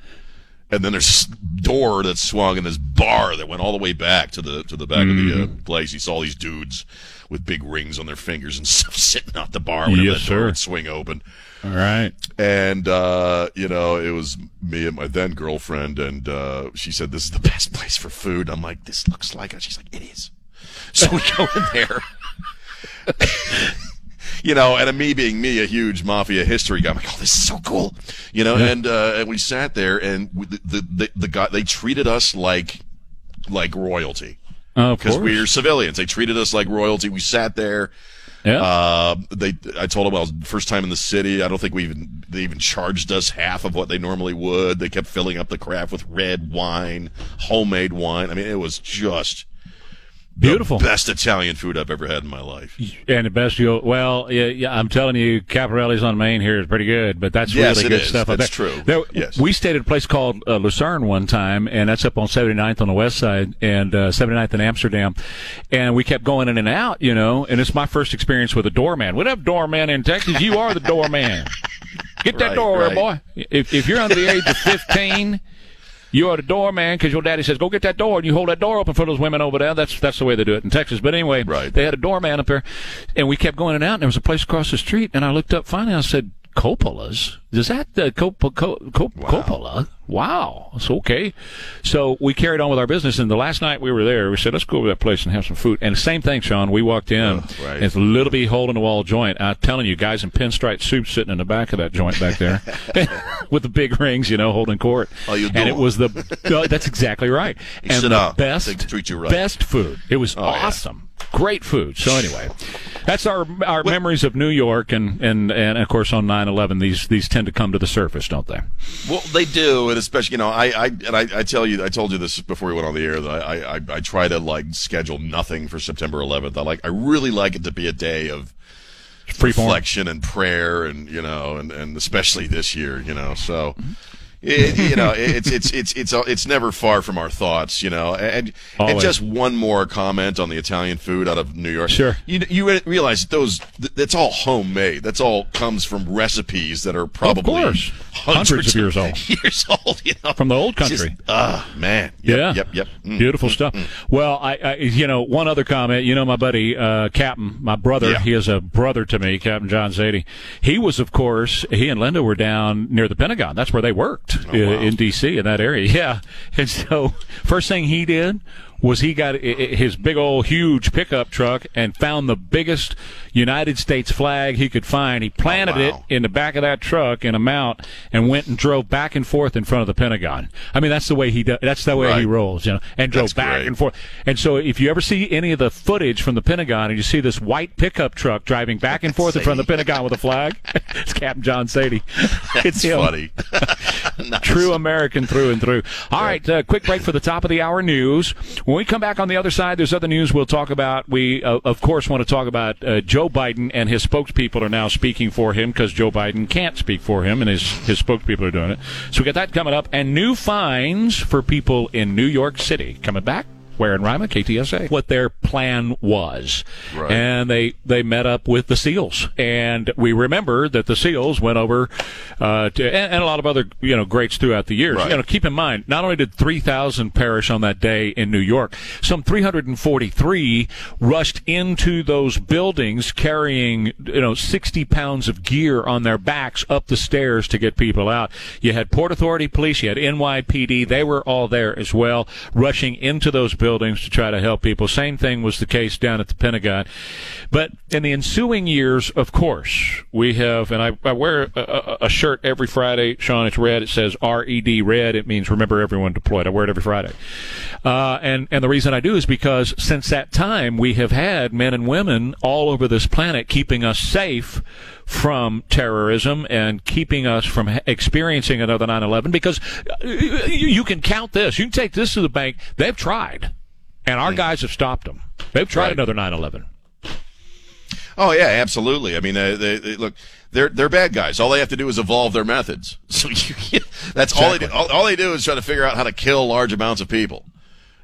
And then there's door that swung and this bar that went all the way back to the to the back of the uh, place. You saw these dudes with big rings on their fingers and stuff sitting out the bar whenever Yes, that door sir. would swing open All right. and uh, you know it was me and my then girlfriend and uh, she said this is the best place for food i'm like this looks like it she's like it is so we go in there you know and me being me a huge mafia history guy i'm like oh this is so cool you know and uh, and we sat there and we- the, the the the guy they treated us like like royalty Of because course. we were civilians they treated us like royalty we sat there Yeah. uh, they, I told them I was first time in the city. I don't think we even they even charged us half of what they normally would. They kept filling up the craft with red wine, homemade wine. I mean, it was just Beautiful. best Italian food I've ever had in my life. And the best you well, yeah, yeah, I'm telling you, Caparelli's on Main here is pretty good, but that's Yes, really good is. stuff. up That's true. There- Yes. We stayed at a place called uh, Lucerne one time, and that's up on 79th on the west side, and uh, 79th in Amsterdam. And we kept going in and out, you know, and it's my first experience with a doorman. What up, doorman in Texas? You are the doorman. Get that Right, door, right. boy. If, if you're under the age of 15, you are the doorman because your daddy says, go get that door, and you hold that door open for those women over there. That's that's the way they do it in Texas. But anyway, Right. they had a doorman up there, and we kept going in and out, and there was a place across the street, and I looked up finally, I said, Coppola's? Is that the Cop- Cop- Cop- Coppola? Wow. It's okay. So we carried on with our business, and the last night we were there, we said, let's go over to that place and have some food. And the same thing, Sean, we walked in, Oh, right. it's a little bitty hole in the wall joint. I'm telling you, guys in pinstripe suits sitting in the back of that joint back there with the big rings, you know, holding court. How you And it was the, no, that's exactly right. You and the best, treat you right. best food. It was Oh, yeah. awesome. Great food. So anyway, that's our our memories of New York, and and and of course on 9/11, these these tend to come to the surface, don't they? Well, they do, and especially you know, I I and I, I tell you, I told you this before we went on the air that I, I I try to like schedule nothing for September 11th. I like I really like it to be a day of Freeform. reflection and prayer, and you know, and and especially this year, you know, so. Mm-hmm. It, you know, it's it's it's it's it's never far from our thoughts, you know. And and just one more comment on the Italian food out of New York. Sure. You you realize those th- that's all homemade. That's all comes from recipes that are probably course. Hundreds of years old. Years old, you know. From the old country. Ah, man. Yep, yeah. Yep. Yep. Mm. Beautiful stuff. Well, I, I, you know, one other comment. You know, my buddy, uh, Captain, my brother, Yeah. he is a brother to me, Captain John Zadie. He was, of course, he and Linda were down near the Pentagon. That's where they worked uh, wow. in D.C. in that area. Yeah. And so, first thing he did was he got his big old huge pickup truck and found the biggest United States flag he could find. He planted Oh, wow. it in the back of that truck in a mount and went and drove back and forth in front of the Pentagon. I mean, that's the way he does. That's the way he rolls, you know, and drove That's back great. and forth. And so, if you ever see any of the footage from the Pentagon and you see this white pickup truck driving back and forth in front of the Pentagon with a flag, it's Captain John Sadie. it's It's him. funny. Nice. True American through and through. All right, uh, quick break for the top of the hour news. When we come back on the other side, there's other news we'll talk about. We, uh, of course, want to talk about uh, Joe Biden and his spokespeople are now speaking for him because Joe Biden can't speak for him, and his his spokespeople are doing it. So we got that coming up, and new fines for people in New York City coming back. Where in Rima, KTSA, what their plan was, Right. and they they met up with the SEALs, and we remember that the SEALs went over uh, to and, and a lot of other you know greats throughout the years. Right. You know, keep in mind, not only did three thousand perish on that day in New York, some three hundred and forty three rushed into those buildings carrying you know sixty pounds of gear on their backs up the stairs to get people out. You had Port Authority Police, you had NYPD, they were all there as well, rushing into those buildings to try to help people. Same thing was the case down at the Pentagon. But in the ensuing years, of course, we have, and I, I wear a, a, shirt every Friday, Sean, it's red. It says RED red. It means remember everyone deployed. I wear it every Friday. Uh, and, and the reason I do is because since that time, we have had men and women all over this planet keeping us safe from terrorism and keeping us from experiencing another 9-11 because uh, you can count this. You can take this to the bank. They've tried. And our guys have stopped them. They've tried Right. another 9/11. Oh yeah, absolutely. I mean, uh, they, they, look, they're they're bad guys. All they have to do is evolve their methods. So you, that's all they do. All, all they do is try to figure out how to kill large amounts of people.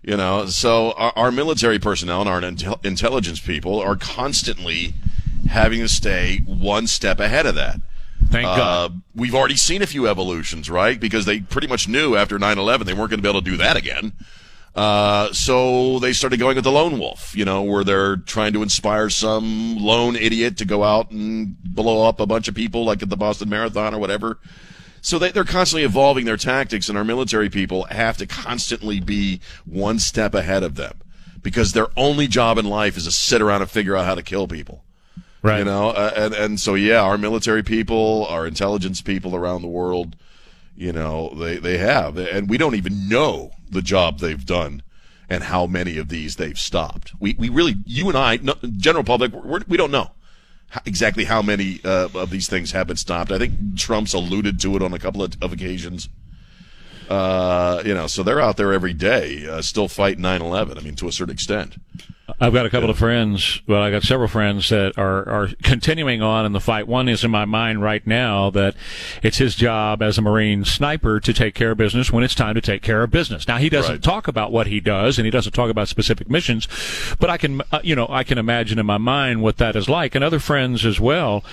You know, so our, our military personnel and our intel- intelligence people are constantly having to stay one step ahead of that. Thank Uh, God. we've already seen a few evolutions, right? Because they pretty much knew after 9-11 they weren't going to be able to do that again. Uh, so they started going with the lone wolf, you know, where they're trying to inspire some lone idiot to go out and blow up a bunch of people like at the Boston Marathon or whatever. So they, they're constantly evolving their tactics and our military people have to constantly be one step ahead of them because their only job in life is to sit around and figure out how to kill people. Right. You know, uh, and and so yeah, our military people, our intelligence people around the world, you know, they they have, and we don't even know the job they've done and how many of these they've stopped. We we really, you and I, no, general public, we're, we don't know exactly how many uh, of these things have been stopped. I think Trump's alluded to it on a couple of, of occasions. Uh, you know, so they're out there every day, uh, still fighting 9/11. I mean, to a certain extent. I've got a couple of friends. Well, I got several friends that are are continuing on in the fight. One is in my mind right now that it's his job as a Marine sniper to take care of business when it's time to take care of business. Now he doesn't Right. talk about what he does, and he doesn't talk about specific missions, but I can, uh, you know, I can imagine in my mind what that is like, and other friends as well.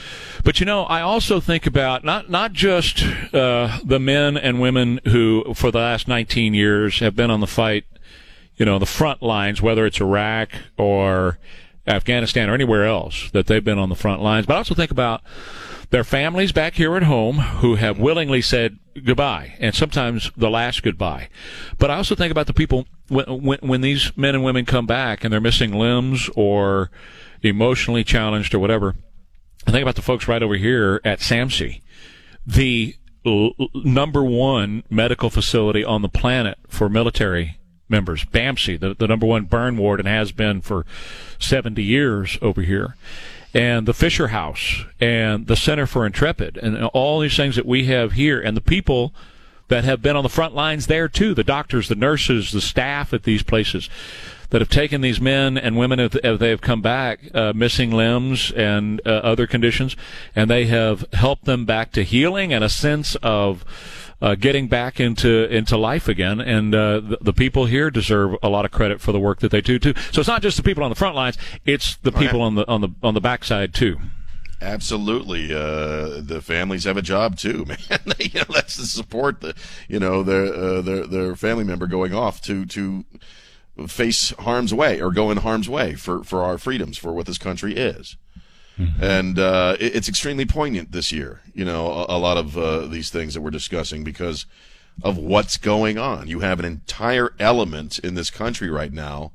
But you know, I also think about not not just uh, the men and women who, for the last 19 years, have been on the fight you know, the front lines, whether it's Iraq or Afghanistan or anywhere else, that they've been on the front lines. But I also think about their families back here at home who have willingly said goodbye, and sometimes the last goodbye. But I also think about the people when, when, when these men and women come back and they're missing limbs or emotionally challenged or whatever. I think about the folks right over here at SAMMC, the l- number one medical facility on the planet for military members. BAMC, the, the number one burn ward, and has been for 70 years over here. And the Fisher House and the Center for Intrepid and all these things that we have here and the people that have been on the front lines there too, the doctors, the nurses, the staff at these places that have taken these men and women as they have come back uh, missing limbs and uh, other conditions, and they have helped them back to healing and a sense of uh, getting back into into life again. And uh, the, the, people here deserve a lot of credit for the work that they do too. So it's not just the people on the front lines; it's the people on the on the on the backside too. Absolutely, uh, the families have a job too, man. you know, that's to support the, you know, their uh, their their family member going off to to face harm's way or go in harm's way for for our freedoms, for what this country is. Mm-hmm. And uh, it, it's extremely poignant this year. You know, a, a lot of uh, these things that we're discussing because of what's going on. You have an entire element in this country right now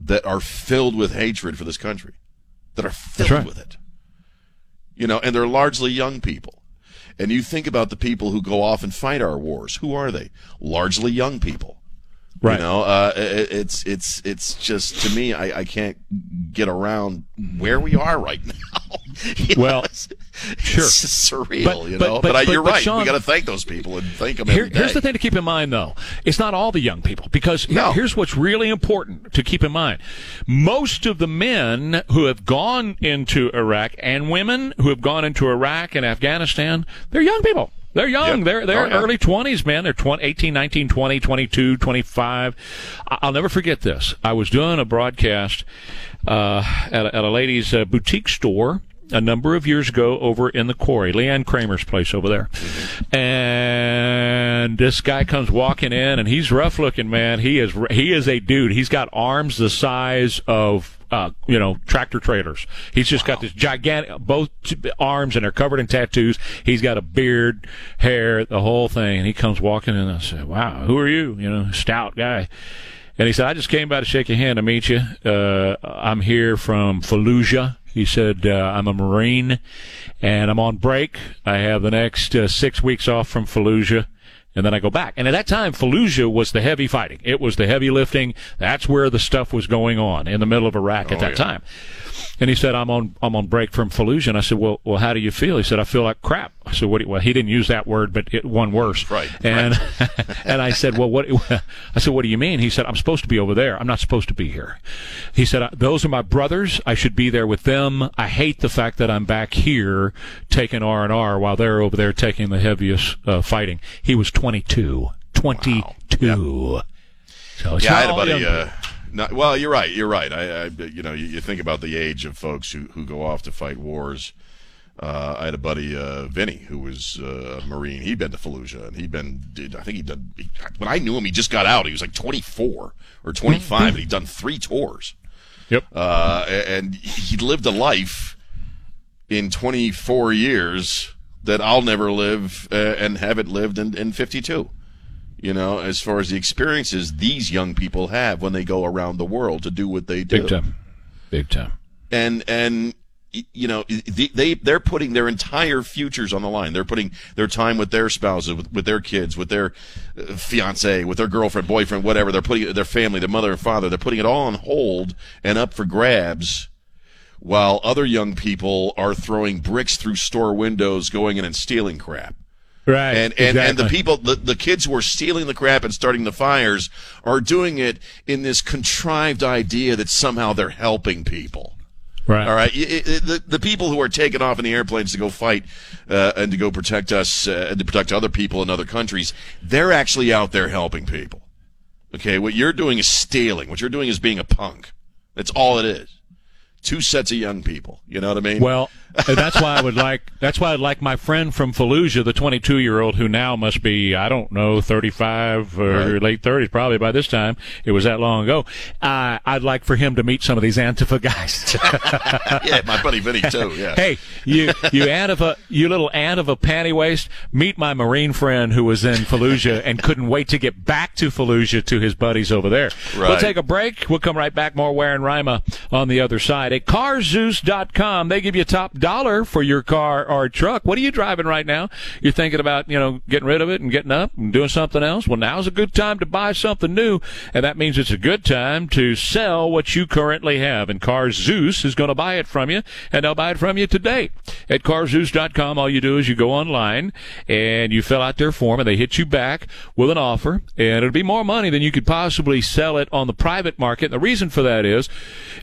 that are filled with hatred for this country, that are filled right. with it. You know, and they're largely young people. And you think about the people who go off and fight our wars. Who are they? Largely young people. Right. You know, uh, it, it's it's it's just to me, I, I can't get around where we are right now. well, know, it's, sure, it's surreal, but, you know. But, but, but you're right. Sean, we got to thank those people and thank them. Here, here's the thing to keep in mind, though: it's not all the young people because no. here's what's really important to keep in mind: most of the men who have gone into Iraq and women who have gone into Iraq and Afghanistan, they're young people. They're young. Yep. They're they're oh, yeah. early 20s, man. They're 20, 18, 19, 20, 22, 25. I'll never forget this. I was doing a broadcast uh, at, a, at a lady's uh, boutique store a number of years ago over in the quarry, Leanne Kramer's place over there. Mm-hmm. And this guy comes walking in, and he's rough looking, man. He is he is a dude. He's got arms the size of uh, you know, tractor trailers. He's just wow. got this gigantic, both arms and they're covered in tattoos. He's got a beard, hair, the whole thing. And he comes walking in and I said, wow, who are you? You know, stout guy. And he said, I just came by to shake your hand to meet you. Uh, I'm here from Fallujah. He said, uh, I'm a Marine and I'm on break. I have the next uh, six weeks off from Fallujah and then I go back. And at that time, Fallujah was the heavy fighting. It was the heavy lifting. That's where the stuff was going on in the middle of Iraq at oh, that yeah. time. And he said, "I'm on I'm on break from Fallujah." And I said, "Well, well, how do you feel?" He said, "I feel like crap." I said, "What?" Well, he didn't use that word, but it one worse. Right. And right. and I said, "Well, what?" I said, "What do you mean?" He said, "I'm supposed to be over there. I'm not supposed to be here." He said, "Those are my brothers. I should be there with them. I hate the fact that I'm back here taking R and R while they're over there taking the heaviest uh, fighting." He was 22. 22. Wow. Yep. So yeah, I had a buddy. Uh, not, well, you're right. You're right. I, I you know, you, you, think about the age of folks who, who go off to fight wars. Uh, I had a buddy, uh, Vinny, who was uh, a Marine. He'd been to Fallujah, and he'd been. I think he'd done. He, when I knew him, he just got out. He was like 24 or 25, mm-hmm. and he'd done three tours. Yep. Uh, and he lived a life in 24 years that I'll never live uh, and haven't lived in, in 52 you know, as far as the experiences these young people have when they go around the world to do what they do. Big time. Big time. And, and, you know, they, they're putting their entire futures on the line. They're putting their time with their spouses, with, with their kids, with their uh, fiance, with their girlfriend, boyfriend, whatever. They're putting their family, their mother and father, they're putting it all on hold and up for grabs while other young people are throwing bricks through store windows, going in and stealing crap. Right. And and, exactly. and the people the, the kids who are stealing the crap and starting the fires are doing it in this contrived idea that somehow they're helping people. Right. All right. It, it, the, the people who are taking off in the airplanes to go fight uh, and to go protect us uh, and to protect other people in other countries, they're actually out there helping people. Okay. What you're doing is stealing. What you're doing is being a punk. That's all it is two sets of young people. You know what I mean? Well, that's why I would like. That's why I'd like my friend from Fallujah, the 22 year old who now must be I don't know 35 or right. late 30s probably by this time. It was that long ago. Uh, I'd like for him to meet some of these Antifa guys. yeah, my buddy Vinny too. Yeah. Hey, you you Antifa, you little Antifa panty waist. Meet my Marine friend who was in Fallujah and couldn't wait to get back to Fallujah to his buddies over there. Right. We'll take a break. We'll come right back. More Ware and Rima on the other side. Website at carzeus.com. They give you top dollar for your car or truck. What are you driving right now? You're thinking about, you know, getting rid of it and getting up and doing something else. Well, now's a good time to buy something new. And that means it's a good time to sell what you currently have. And Car Zeus is going to buy it from you and they'll buy it from you today at carzeus.com. All you do is you go online and you fill out their form and they hit you back with an offer and it'll be more money than you could possibly sell it on the private market. And the reason for that is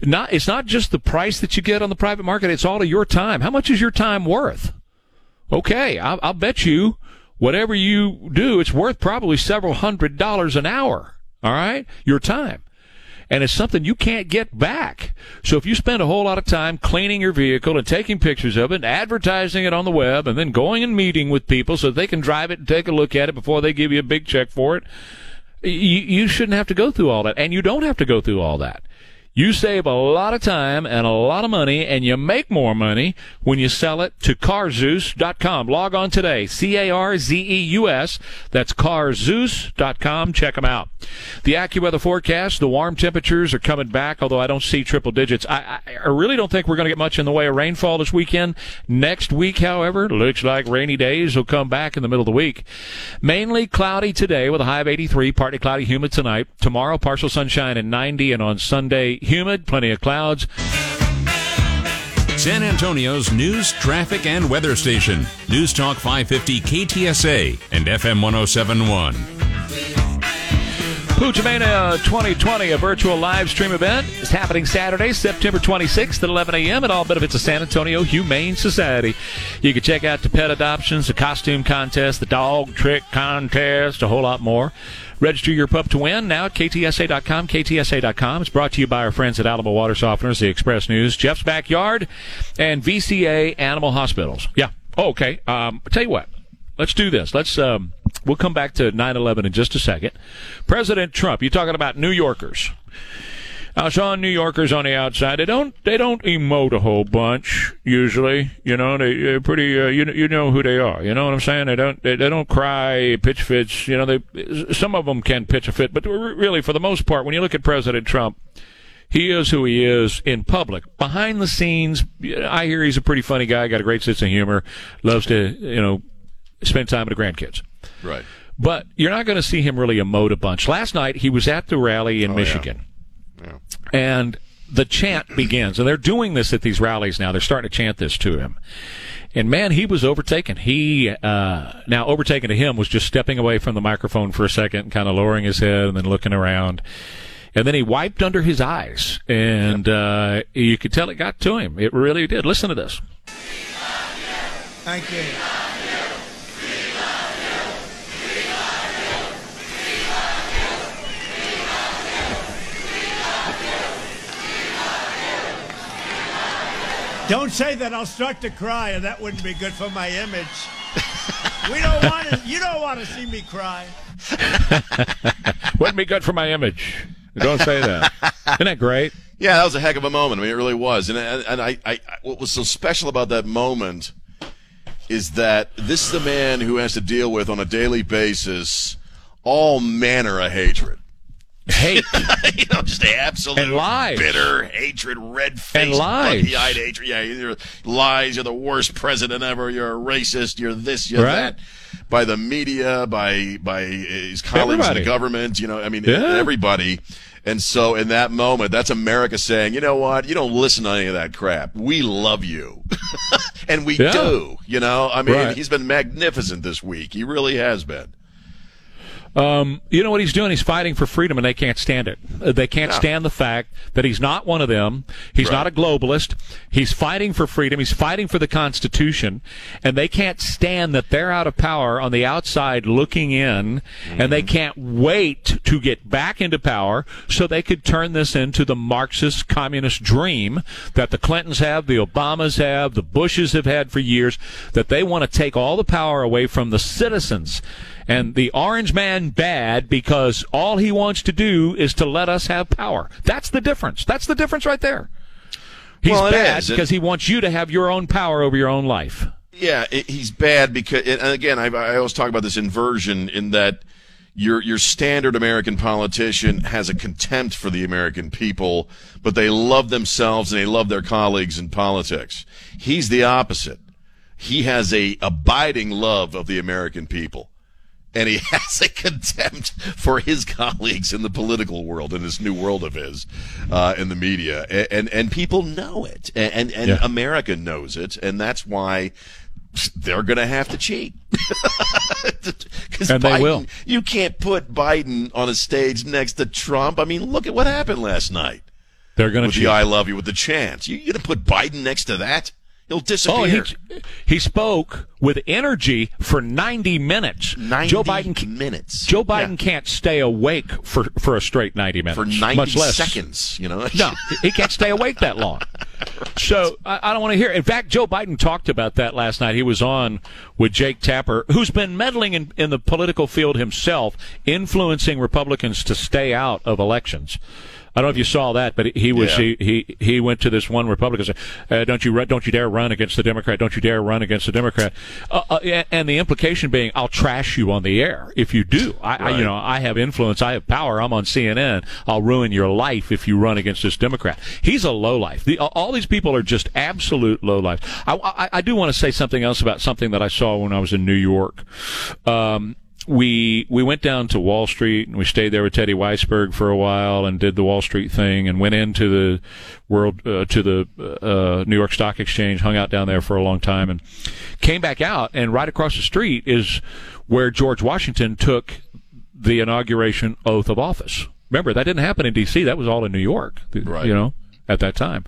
not, it's not just the price that you get on the private market. It's all of your time. How much is your time worth? Okay. I'll, I'll bet you whatever you do, it's worth probably several hundred dollars an hour. All right. Your time and it's something you can't get back. So if you spend a whole lot of time cleaning your vehicle and taking pictures of it and advertising it on the web and then going and meeting with people so they can drive it and take a look at it before they give you a big check for it, you, you shouldn't have to go through all that. And you don't have to go through all that. You save a lot of time and a lot of money, and you make more money when you sell it to Carzeus.com. Log on today, C-A-R-Z-E-U-S. That's Carzeus.com. Check them out. The AccuWeather forecast, the warm temperatures are coming back, although I don't see triple digits. I, I, I really don't think we're going to get much in the way of rainfall this weekend. Next week, however, looks like rainy days will come back in the middle of the week. Mainly cloudy today with a high of 83, partly cloudy, humid tonight. Tomorrow, partial sunshine and 90, and on Sunday, humid, plenty of clouds. San Antonio's news, traffic, and weather station. News Talk 550 KTSA and FM 1071. Pujamena 2020, a virtual live stream event, is happening Saturday, September 26th at 11 a.m. at all benefits of San Antonio Humane Society. You can check out the pet adoptions, the costume contest, the dog trick contest, a whole lot more. Register your pup to win now at ktsa.com. KTSA.com. It's brought to you by our friends at Alamo Water Softeners, the Express News, Jeff's Backyard, and VCA Animal Hospitals. Yeah. Oh, okay. Um, tell you what. Let's do this. Let's. Um, we'll come back to 9/11 in just a second. President Trump. You talking about New Yorkers? I saw New Yorkers on the outside. They don't they don't emote a whole bunch usually. You know they, they're pretty. Uh, you you know who they are. You know what I'm saying? They don't they, they don't cry, pitch fits. You know they some of them can pitch a fit, but really for the most part, when you look at President Trump. He is who he is in public. Behind the scenes, I hear he's a pretty funny guy, got a great sense of humor, loves to, you know, spend time with the grandkids. Right. But you're not going to see him really emote a bunch. Last night, he was at the rally in Oh, Michigan. Yeah. And the chant begins. And they're doing this at these rallies now. They're starting to chant this to him. And man, he was overtaken. He, uh, now overtaken to him was just stepping away from the microphone for a second, kind of lowering his head and then looking around. And then he wiped under his eyes. And, uh, you could tell it got to him. It really did. Listen to this. Thank you. Don't say that. I'll start to cry, and that wouldn't be good for my image. we don't want to. You don't want to see me cry. Wouldn't be good for my image. Don't say that. Isn't that great? Yeah, that was a heck of a moment. I mean, it really was. And and I, I, what was so special about that moment is that this is the man who has to deal with on a daily basis all manner of hatred. Hate you know, just absolute And lies. bitter hatred, red face, lies. eyed hatred. Yeah, you're lies. You're the worst president ever. You're a racist. You're this. You're Right. that. By the media, by by uh, his colleagues in the government. You know, I mean, Yeah. everybody. And so, in that moment, that's America saying, you know what? You don't listen to any of that crap. We love you, and we Yeah. do. You know, I mean, Right. he's been magnificent this week. He really has been. Um, you know what he's doing? He's fighting for freedom, and they can't stand it. Uh, They can't stand the fact that he's not one of them. He's not a globalist. He's fighting for freedom. He's fighting for the Constitution, and they can't stand that they're out of power on the outside looking in, and they can't wait to get back into power so they could turn this into the Marxist communist dream that the Clintons have, the Obamas have, the Bushes have had for years, that they want to take all the power away from the citizens and the orange man bad because all he wants to do is to let us have power. That's the difference. That's the difference right there. He's Well, bad because he wants you to have your own power over your own life. Yeah, it, he's bad because, and again, I, I always talk about this inversion in that, your your standard American politician has a contempt for the American people, but they love themselves and they love their colleagues in politics. He's the opposite. He has a abiding love of the American people. And he has a contempt for his colleagues in the political world, in this new world of his, uh, in the media, and and, and people know it, and and, and Yeah. America knows it, and that's why they're going to have to cheat because they Biden- will. You can't put Biden on a stage next to Trump. I mean, look at what happened last night They're going with to the "I love you" with the chants. You, you gonna put Biden next to that? He'll disappear. Oh, he, he spoke with energy for 90 minutes. 90 Joe Biden minutes. Joe Biden Yeah. can't stay awake for, for a straight 90 minutes. for 90 much less. seconds. You know, No, he can't stay awake that long. So I, I don't want to hear. In fact, Joe Biden talked about that last night. He was on with Jake Tapper, who's been meddling in, in the political field himself, influencing Republicans to stay out of elections. I don't know if you saw that, but he was Yeah. he, he he went to this one Republican said, uh, "Don't you don't you dare run against the Democrat? Don't you dare run against the Democrat?" Uh, uh, and- the implication being, "I'll trash you on the air if you do. I, I you know I have influence, I have power. I'm on CNN. I'll ruin your life if you run against this Democrat." He's a lowlife. The, all these people are just absolute lowlife. I, I, I do want to say something else about something that I saw when I was in New York. Um, we we went down to Wall Street and we stayed there with Teddy Weisberg for a while and did the Wall Street thing and went into the world uh, to the uh, New York Stock Exchange, hung out down there for a long time and came back out and right across the street is where George Washington took the inauguration oath of office. Remember that didn't happen in D.C. That was all in New York. Right. You know at that time.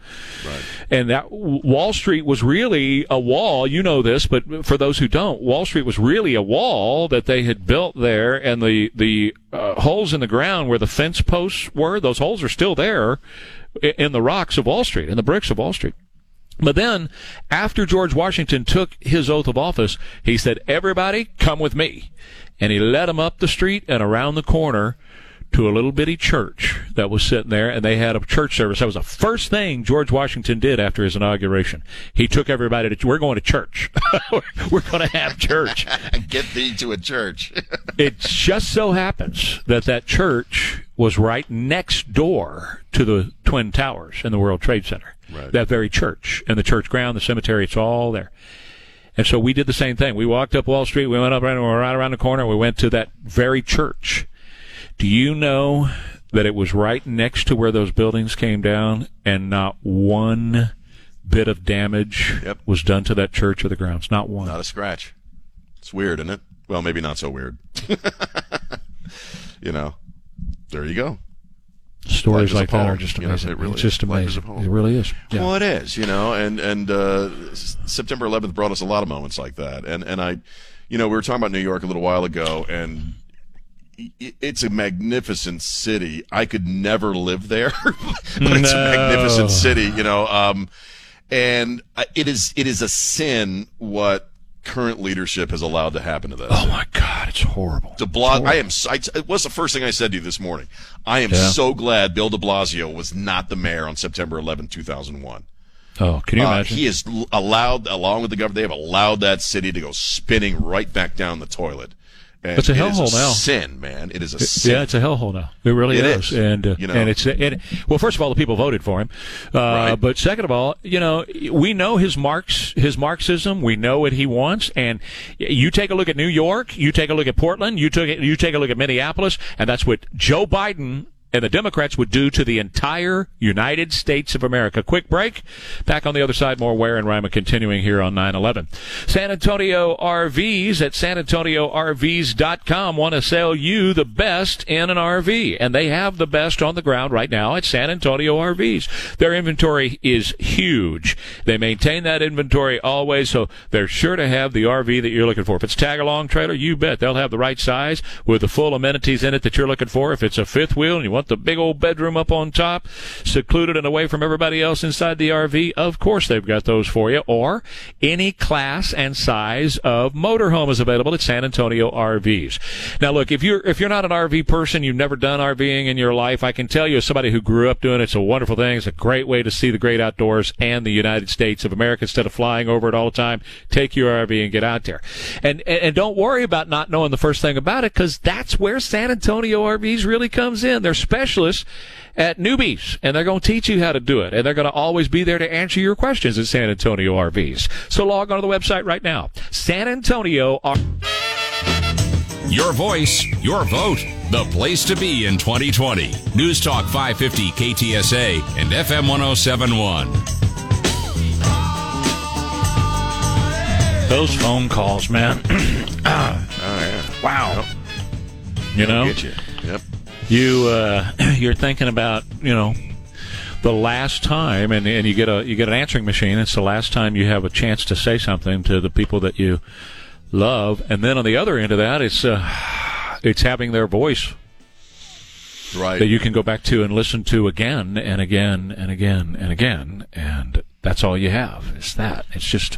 And that Wall Street was really a wall. You know this, but for those who don't, Wall Street was really a wall that they had built there, and the the uh, holes in the ground where the fence posts were, those holes are still there in the rocks of Wall Street, in the bricks of Wall Street. But then, after George Washington took his oath of office, he said, "Everybody, come with me," and he led them up the street and around the corner to a little bitty church that was sitting there, and they had a church service. That was the first thing George Washington did after his inauguration. He took everybody to, we're going to church. we're going to have church. get thee to a church. It just so happens that that church was right next door to the Twin Towers in the World Trade Center. Right. That very church and the church ground, the cemetery, it's all there. And so we did the same thing. We walked up Wall Street. We went up right, we right around the corner. We went to that very church. Do you know that it was right next to where those buildings came down and not one bit of damage Yep. was done to that church or the grounds? Not one. not a scratch. It's weird, isn't it? Well, maybe not so weird. you know, there you go. Stories Life is a like that are just You know, amazing. it really it's just amazing. It really is. Yeah. Well, it is, you know, and and uh, September 11th brought us a lot of moments like that, and and I, you know, we were talking about New York a little while ago, and it's a magnificent city. I could never live there, but it's a magnificent city, you know. Um, and it is it is a sin what current leadership has allowed to happen to that. Oh city. my God, it's horrible. De Blas- I am. I, it was the first thing I said to you this morning. I am Yeah. so glad Bill De Blasio was not the mayor on September 11, 2001. Oh, can you Uh, imagine? he has allowed, along with the government, they have allowed that city to go spinning right back down the toilet. And It's a hellhole now. Sin, man. It is a sin. yeah, it's a hellhole now. It really It is. is. and uh, You know. and it's it, well. First of all, the people voted for him, uh, Right. but second of all, you know, we know his marks, his Marxism. We know what he wants, and you take a look at New York, you take a look at Portland, you took you take a look at Minneapolis, and that's what Joe Biden. And the Democrats would do to the entire United States of America. Quick break. Back on the other side, more Ware and Rima continuing here on 9-11. San Antonio RVs at sanantonioRVs.com want to sell you the best in an RV. And they have the best on the ground right now at San Antonio RVs. Their inventory is huge. They maintain that inventory always, so they're sure to have the RV that you're looking for. If it's tag along trailer, you bet they'll have the right size with the full amenities in it that you're looking for. If it's a fifth wheel and you want want the big old bedroom up on top, secluded and away from everybody else inside the RV? Of course they've got those for you. Or any class and size of motorhome is available at San Antonio RVs. Now look, if you're if you're not an RV person, you've never done RVing in your life, I can tell you as somebody who grew up doing it, it's a wonderful thing. It's a great way to see the great outdoors and the United States of America instead of flying over it all the time. Take your RV and get out there. And and, and don't worry about not knowing the first thing about it because that's where San Antonio RVs really comes in. They're specialists at newbies and they're going to teach you how to do it and they're going to always be there to answer your questions at San Antonio RVs. So log on to the website right now. San Antonio R- Your voice, your vote. The place to be in 2020. News Talk 550 KTSA and FM 1071. Those phone calls, man. Oh yeah. wow. You know, Get you. You uh, you're thinking about you know the last time, and, and you get a you get an answering machine. It's the last time you have a chance to say something to the people that you love, and then on the other end of that, it's uh, it's having their voice Right. that you can go back to and listen to again and again and again and again, and that's all you have. It's that. It's just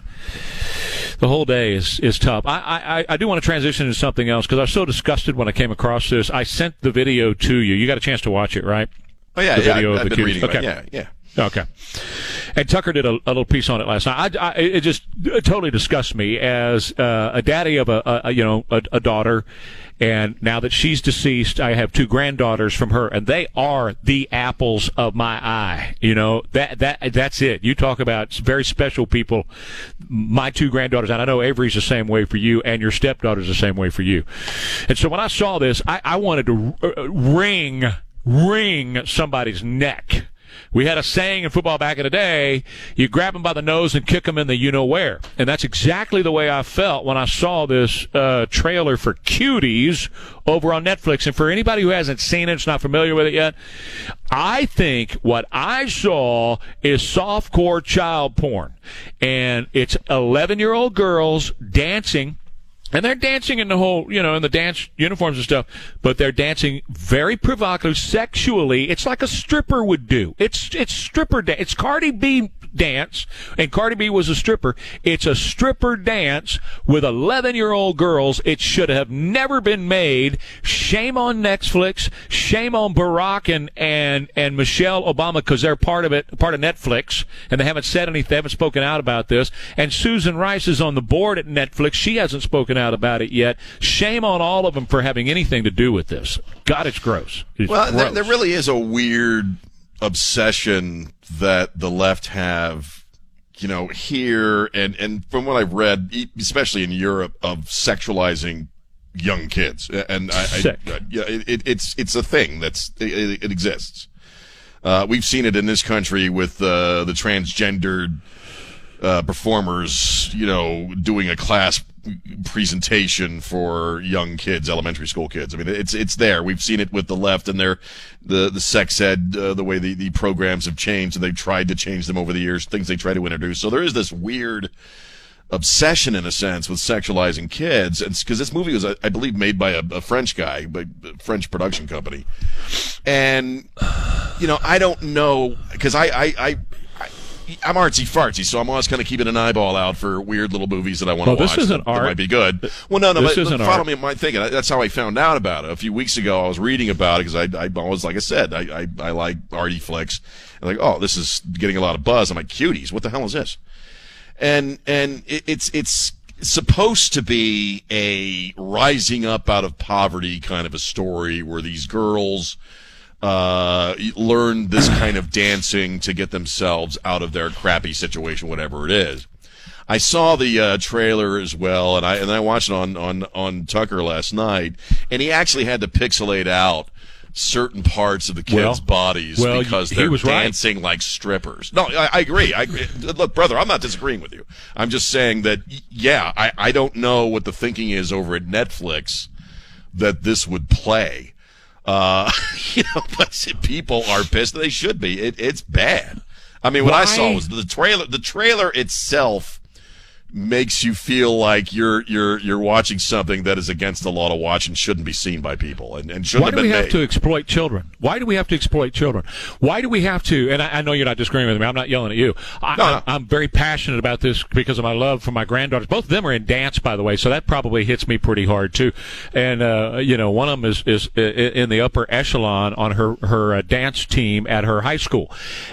the whole day is is tough. I I, I do want to transition to something else because I was so disgusted when I came across this. I sent the video to you. You got a chance to watch it, right? oh yeah. the yeah. video I, of I've the been kids. reading. Okay. yeah. Yeah. Okay. And Tucker did a, a little piece on it last night. I, I, it just totally disgusts me as uh, a daddy of a, a you know a, a daughter, and now that she's deceased, I have two granddaughters from her, and they are the apples of my eye. You know that that that's it. You talk about very special people. My two granddaughters, and I know Avery's the same way for you, and your stepdaughter's the same way for you. And so when I saw this, I, I wanted to uh, wring wring somebody's neck. We had a saying in football back in the day, you grab them by the nose and kick them in the you know where. And that's exactly the way I felt when I saw this uh, trailer for Cuties over on Netflix. And for anybody who hasn't seen it, it's not familiar with it yet, I think what I saw is softcore child porn. And it's 11 year old girls dancing and they're dancing in the whole, you know, in the dance uniforms and stuff, but they're dancing very provocative sexually. It's like a stripper would do. It's, it's stripper dance. It's Cardi B dance, and Cardi B was a stripper. It's a stripper dance with 11 year old girls. It should have never been made. Shame on Netflix. Shame on Barack and, and, and Michelle Obama because they're part of it, part of Netflix, and they haven't said anything, they haven't spoken out about this. And Susan Rice is on the board at Netflix. She hasn't spoken out about it yet. Shame on all of them for having anything to do with this. God, it's gross. It's Well, there, there really is a weird obsession that the left have, you know, here and and from what I've read, especially in Europe, of sexualizing young kids. And I, Sick. I yeah, it, it's it's a thing that's it, it exists. Uh, we've seen it in this country with uh, the transgendered uh, performers, you know, doing a class presentation for young kids, elementary school kids. I mean, it's it's there. We've seen it with the left and their the the sex ed, uh, the way the, the programs have changed, and they've tried to change them over the years. Things they try to introduce. So there is this weird obsession in a sense with sexualizing kids and because this movie was I believe made by a, a French guy by a French production company and you know I don't know because I I I I'm artsy fartsy so I'm always kind of keeping an eyeball out for weird little movies that I want to Well, this watch isn't that, that might be good. Well no no This but, follow art. me in my thinking. That's how I found out about it. A few weeks ago I was reading about it because I I always like I said I, I I like arty flicks. And like oh this is getting a lot of buzz. I'm like cuties what the hell is this? And and it, it's it's supposed to be a rising up out of poverty kind of a story where these girls uh, learn this kind of dancing to get themselves out of their crappy situation, whatever it is. I saw the uh, trailer as well, and I and I watched it on on on Tucker last night, and he actually had to pixelate out certain parts of the kids' Well- bodies well, because he they're was right. dancing like strippers. No, I, I agree. I agree. Look, brother, I'm not disagreeing with you. I'm just saying that, yeah, I, I don't know what the thinking is over at Netflix that this would play. Uh, you know, but people are pissed. They should be. It, it's bad. I mean, what I saw Why? was the trailer. The trailer itself makes you feel like you're you're you're watching something that is against the law to watch and shouldn't be seen by people and, and shouldn't be. Why do we have made. to exploit children? Why do we have to exploit children? Why do we have to? And I, I know you're not disagreeing with me. I'm not yelling at you. I, No, no. I, am very passionate about this because of my love for my granddaughters. Both of them are in dance, by the way, so that probably hits me pretty hard too. And uh, you know, one of them is is in the upper echelon on her her uh, dance team at her high school,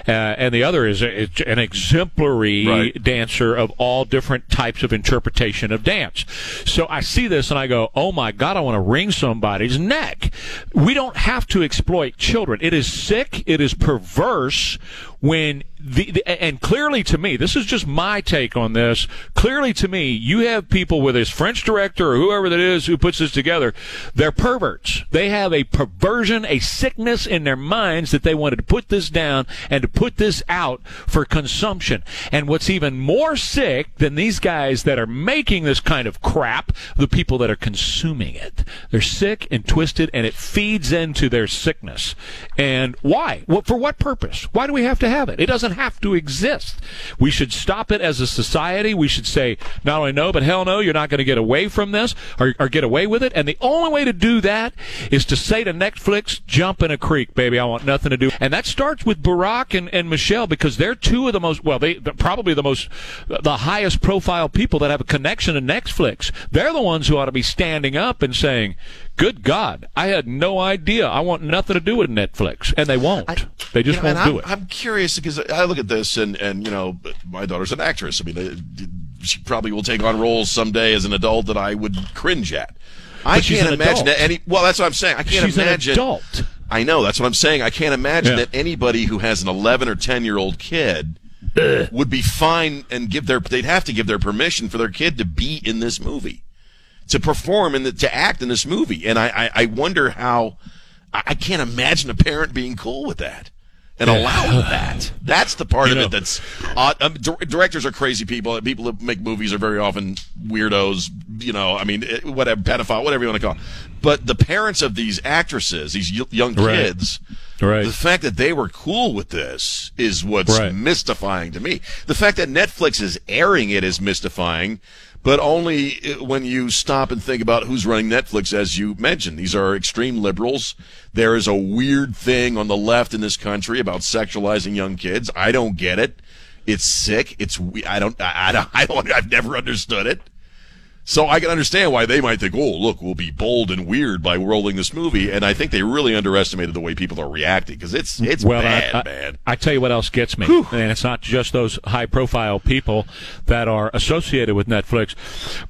uh, and the other is a, an exemplary Right. dancer of all different types of interpretation of dance. So I see this and I go, oh my God, I want to wring somebody's neck. We don't have to exploit children. It is sick. It is perverse when the, the and clearly to me, this is just my take on this. Clearly to me, you have people with this French director or whoever that is who puts this together. They're perverts. They have a perversion, a sickness in their minds that they wanted to put this down and to put this out for consumption. And what's even more sick than these guys that are making this kind of crap, the people that are consuming it. They're sick and twisted and it feeds into their sickness. And why? Well, for what purpose? Why do we have to have it? It doesn't have to exist. We should stop it as a society. We should say, not only no, but hell no, you're not going to get away from this or, or get away with it. And the only way to do that is to say to Netflix, jump in a creek, baby. I want nothing to do. And that starts with Barack and, and Michelle because they're two of the most, well, they, probably the most, the highest profile people that have a connection to Netflix. They're the ones who ought to be standing up and saying, good God, I had no idea. I want nothing to do with Netflix. And they won't. they just You know, won't do I'm, it. I'm curious because I look at this and, and you know, my daughter's an actress. I mean, she probably will take on roles someday as an adult that I would cringe at. I But she's can't imagine adult. that any. Well, that's what I'm saying. I can't She's an imagine. adult. I know. That's what I'm saying. I can't imagine Yeah. that anybody who has an 11 or 10 year old kid would be fine and give their. They'd have to give their permission for their kid to be in this movie, to perform and to act in this movie. And I, I, I wonder how. I I can't imagine a parent being cool with that and allowing that. That's the part You of know- it that's odd. Um, dir- directors are crazy people. People that make movies are very often weirdos. You know, I mean, eh, whatever, pedophile, whatever you want to call. It. But the parents of these actresses, these y- young Right. kids, Right. the fact that they were cool with this is what's Right. mystifying to me. The fact that Netflix is airing it is mystifying, but only uh, when you stop and think about who's running Netflix, as you mentioned. These are extreme liberals. There is a weird thing on the left in this country about sexualizing young kids. I don't get it. It's sick. It's I don't I, I don't I don't I've never understood it. So I can understand why they might think, oh, look, we'll be bold and weird by rolling this movie. And I think they really underestimated the way people are reacting because it's it's well, bad, I, I, man. I tell you what else gets me, and it's not just those high-profile people that are associated with Netflix,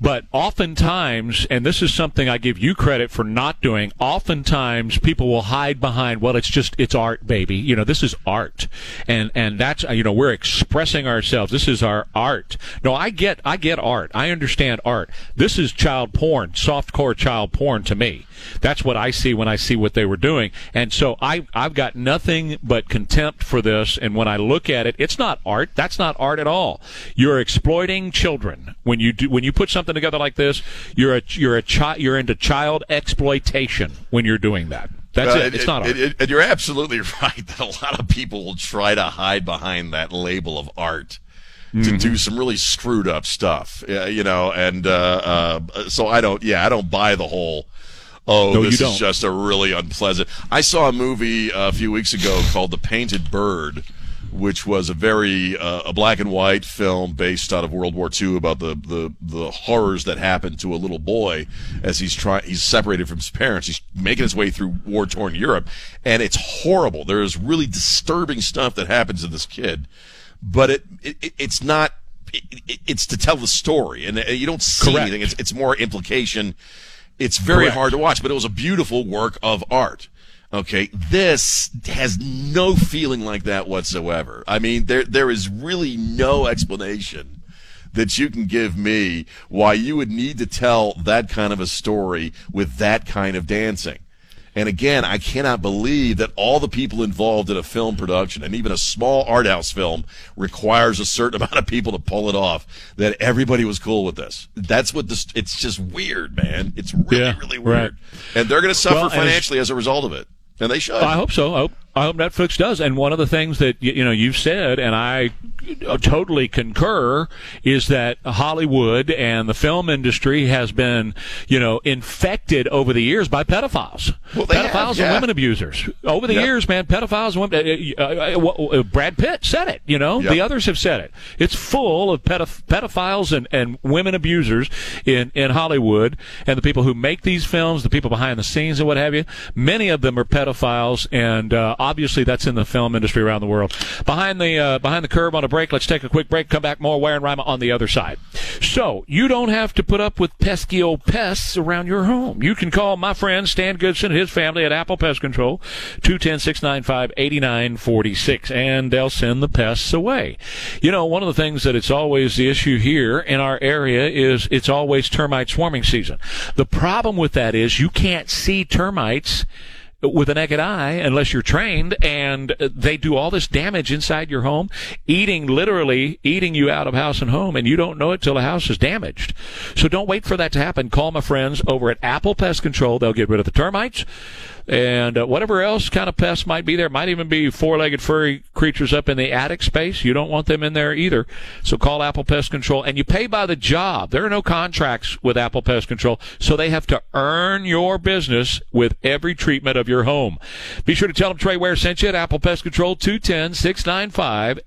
but oftentimes, and this is something I give you credit for not doing. Oftentimes, people will hide behind, well, it's just it's art, baby. You know, this is art, and and that's you know we're expressing ourselves. This is our art. No, I get I get art. I understand art. This is child porn, soft core child porn to me. That's what I see when I see what they were doing. And so I, I've got nothing but contempt for this. And when I look at it, it's not art. That's not art at all. You're exploiting children. When you do, when you put something together like this, you're a, you're a child, you're into child exploitation when you're doing that. That's Uh, it. It's not art. it- and you're absolutely right that a lot of people will try to hide behind that label of art to Mm-hmm. do some really screwed up stuff. You know, and uh, uh, so I don't. Yeah, I don't buy the whole. Oh, No, this is just a really unpleasant. I saw a movie uh, a few weeks ago called The Painted Bird, which was a very uh, a black and white film based out of World War II about the, the, the horrors that happened to a little boy as he's trying he's separated from his parents. He's making his way through war torn Europe, and it's horrible. There is really disturbing stuff that happens to this kid, but it, it it's not. It, it- it's to tell the story, and uh, you don't see Correct. anything. It's it's more implication. It's very Correct. hard to watch, but it was a beautiful work of art. Okay, this has no feeling like that whatsoever. I mean, there there is really no explanation that you can give me why you would need to tell that kind of a story with that kind of dancing. And again, I cannot believe that all the people involved in a film production and even a small art house film requires a certain amount of people to pull it off. That everybody was cool with this. That's what this. It's just weird, man. It's really, Yeah, really right. weird. And they're going to suffer Well, financially as a result of it. And they should. I hope so. I hope, I hope Netflix does. And one of the things that you know you've said, and I totally concur, is that Hollywood and the film industry has been, you know, infected over the years by pedophiles, Well, pedophiles have, and women abusers. Over the Yep. years, man, pedophiles and women. Uh, uh, uh, Brad Pitt said it. You know, Yep. the others have said it. It's full of pedoph- pedophiles and, and women abusers in in Hollywood, and the people who make these films, the people behind the scenes, and what have you. Many of them are pedophiles, and uh, obviously that's in the film industry around the world. Behind the uh, behind the curve on a break. Let's take a quick break. Come back more. Ware and Rima on the other side. So you don't have to put up with pesky old pests around your home. You can call my friend Stan Goodson and his family at Apple Pest Control, 210-695-8946, and they'll send the pests away. You know, one of the things that it's always the issue here in our area is it's always termite swarming season. The problem with that is you can't see termites with a naked eye unless you're trained and they do all this damage inside your home eating literally eating you out of house and home and you don't know it till the house is damaged. So don't wait for that to happen. Call my friends over at apple pest control. They'll get rid of the termites and uh, whatever else kind of pests might be there might even be four-legged furry creatures up in the attic space. You don't want them in there either. So call apple pest control. And you pay by the job. There are no contracts with apple pest control. So they have to earn your business with every treatment of your home. Be sure to tell them trey ware sent you at apple pest control 210 695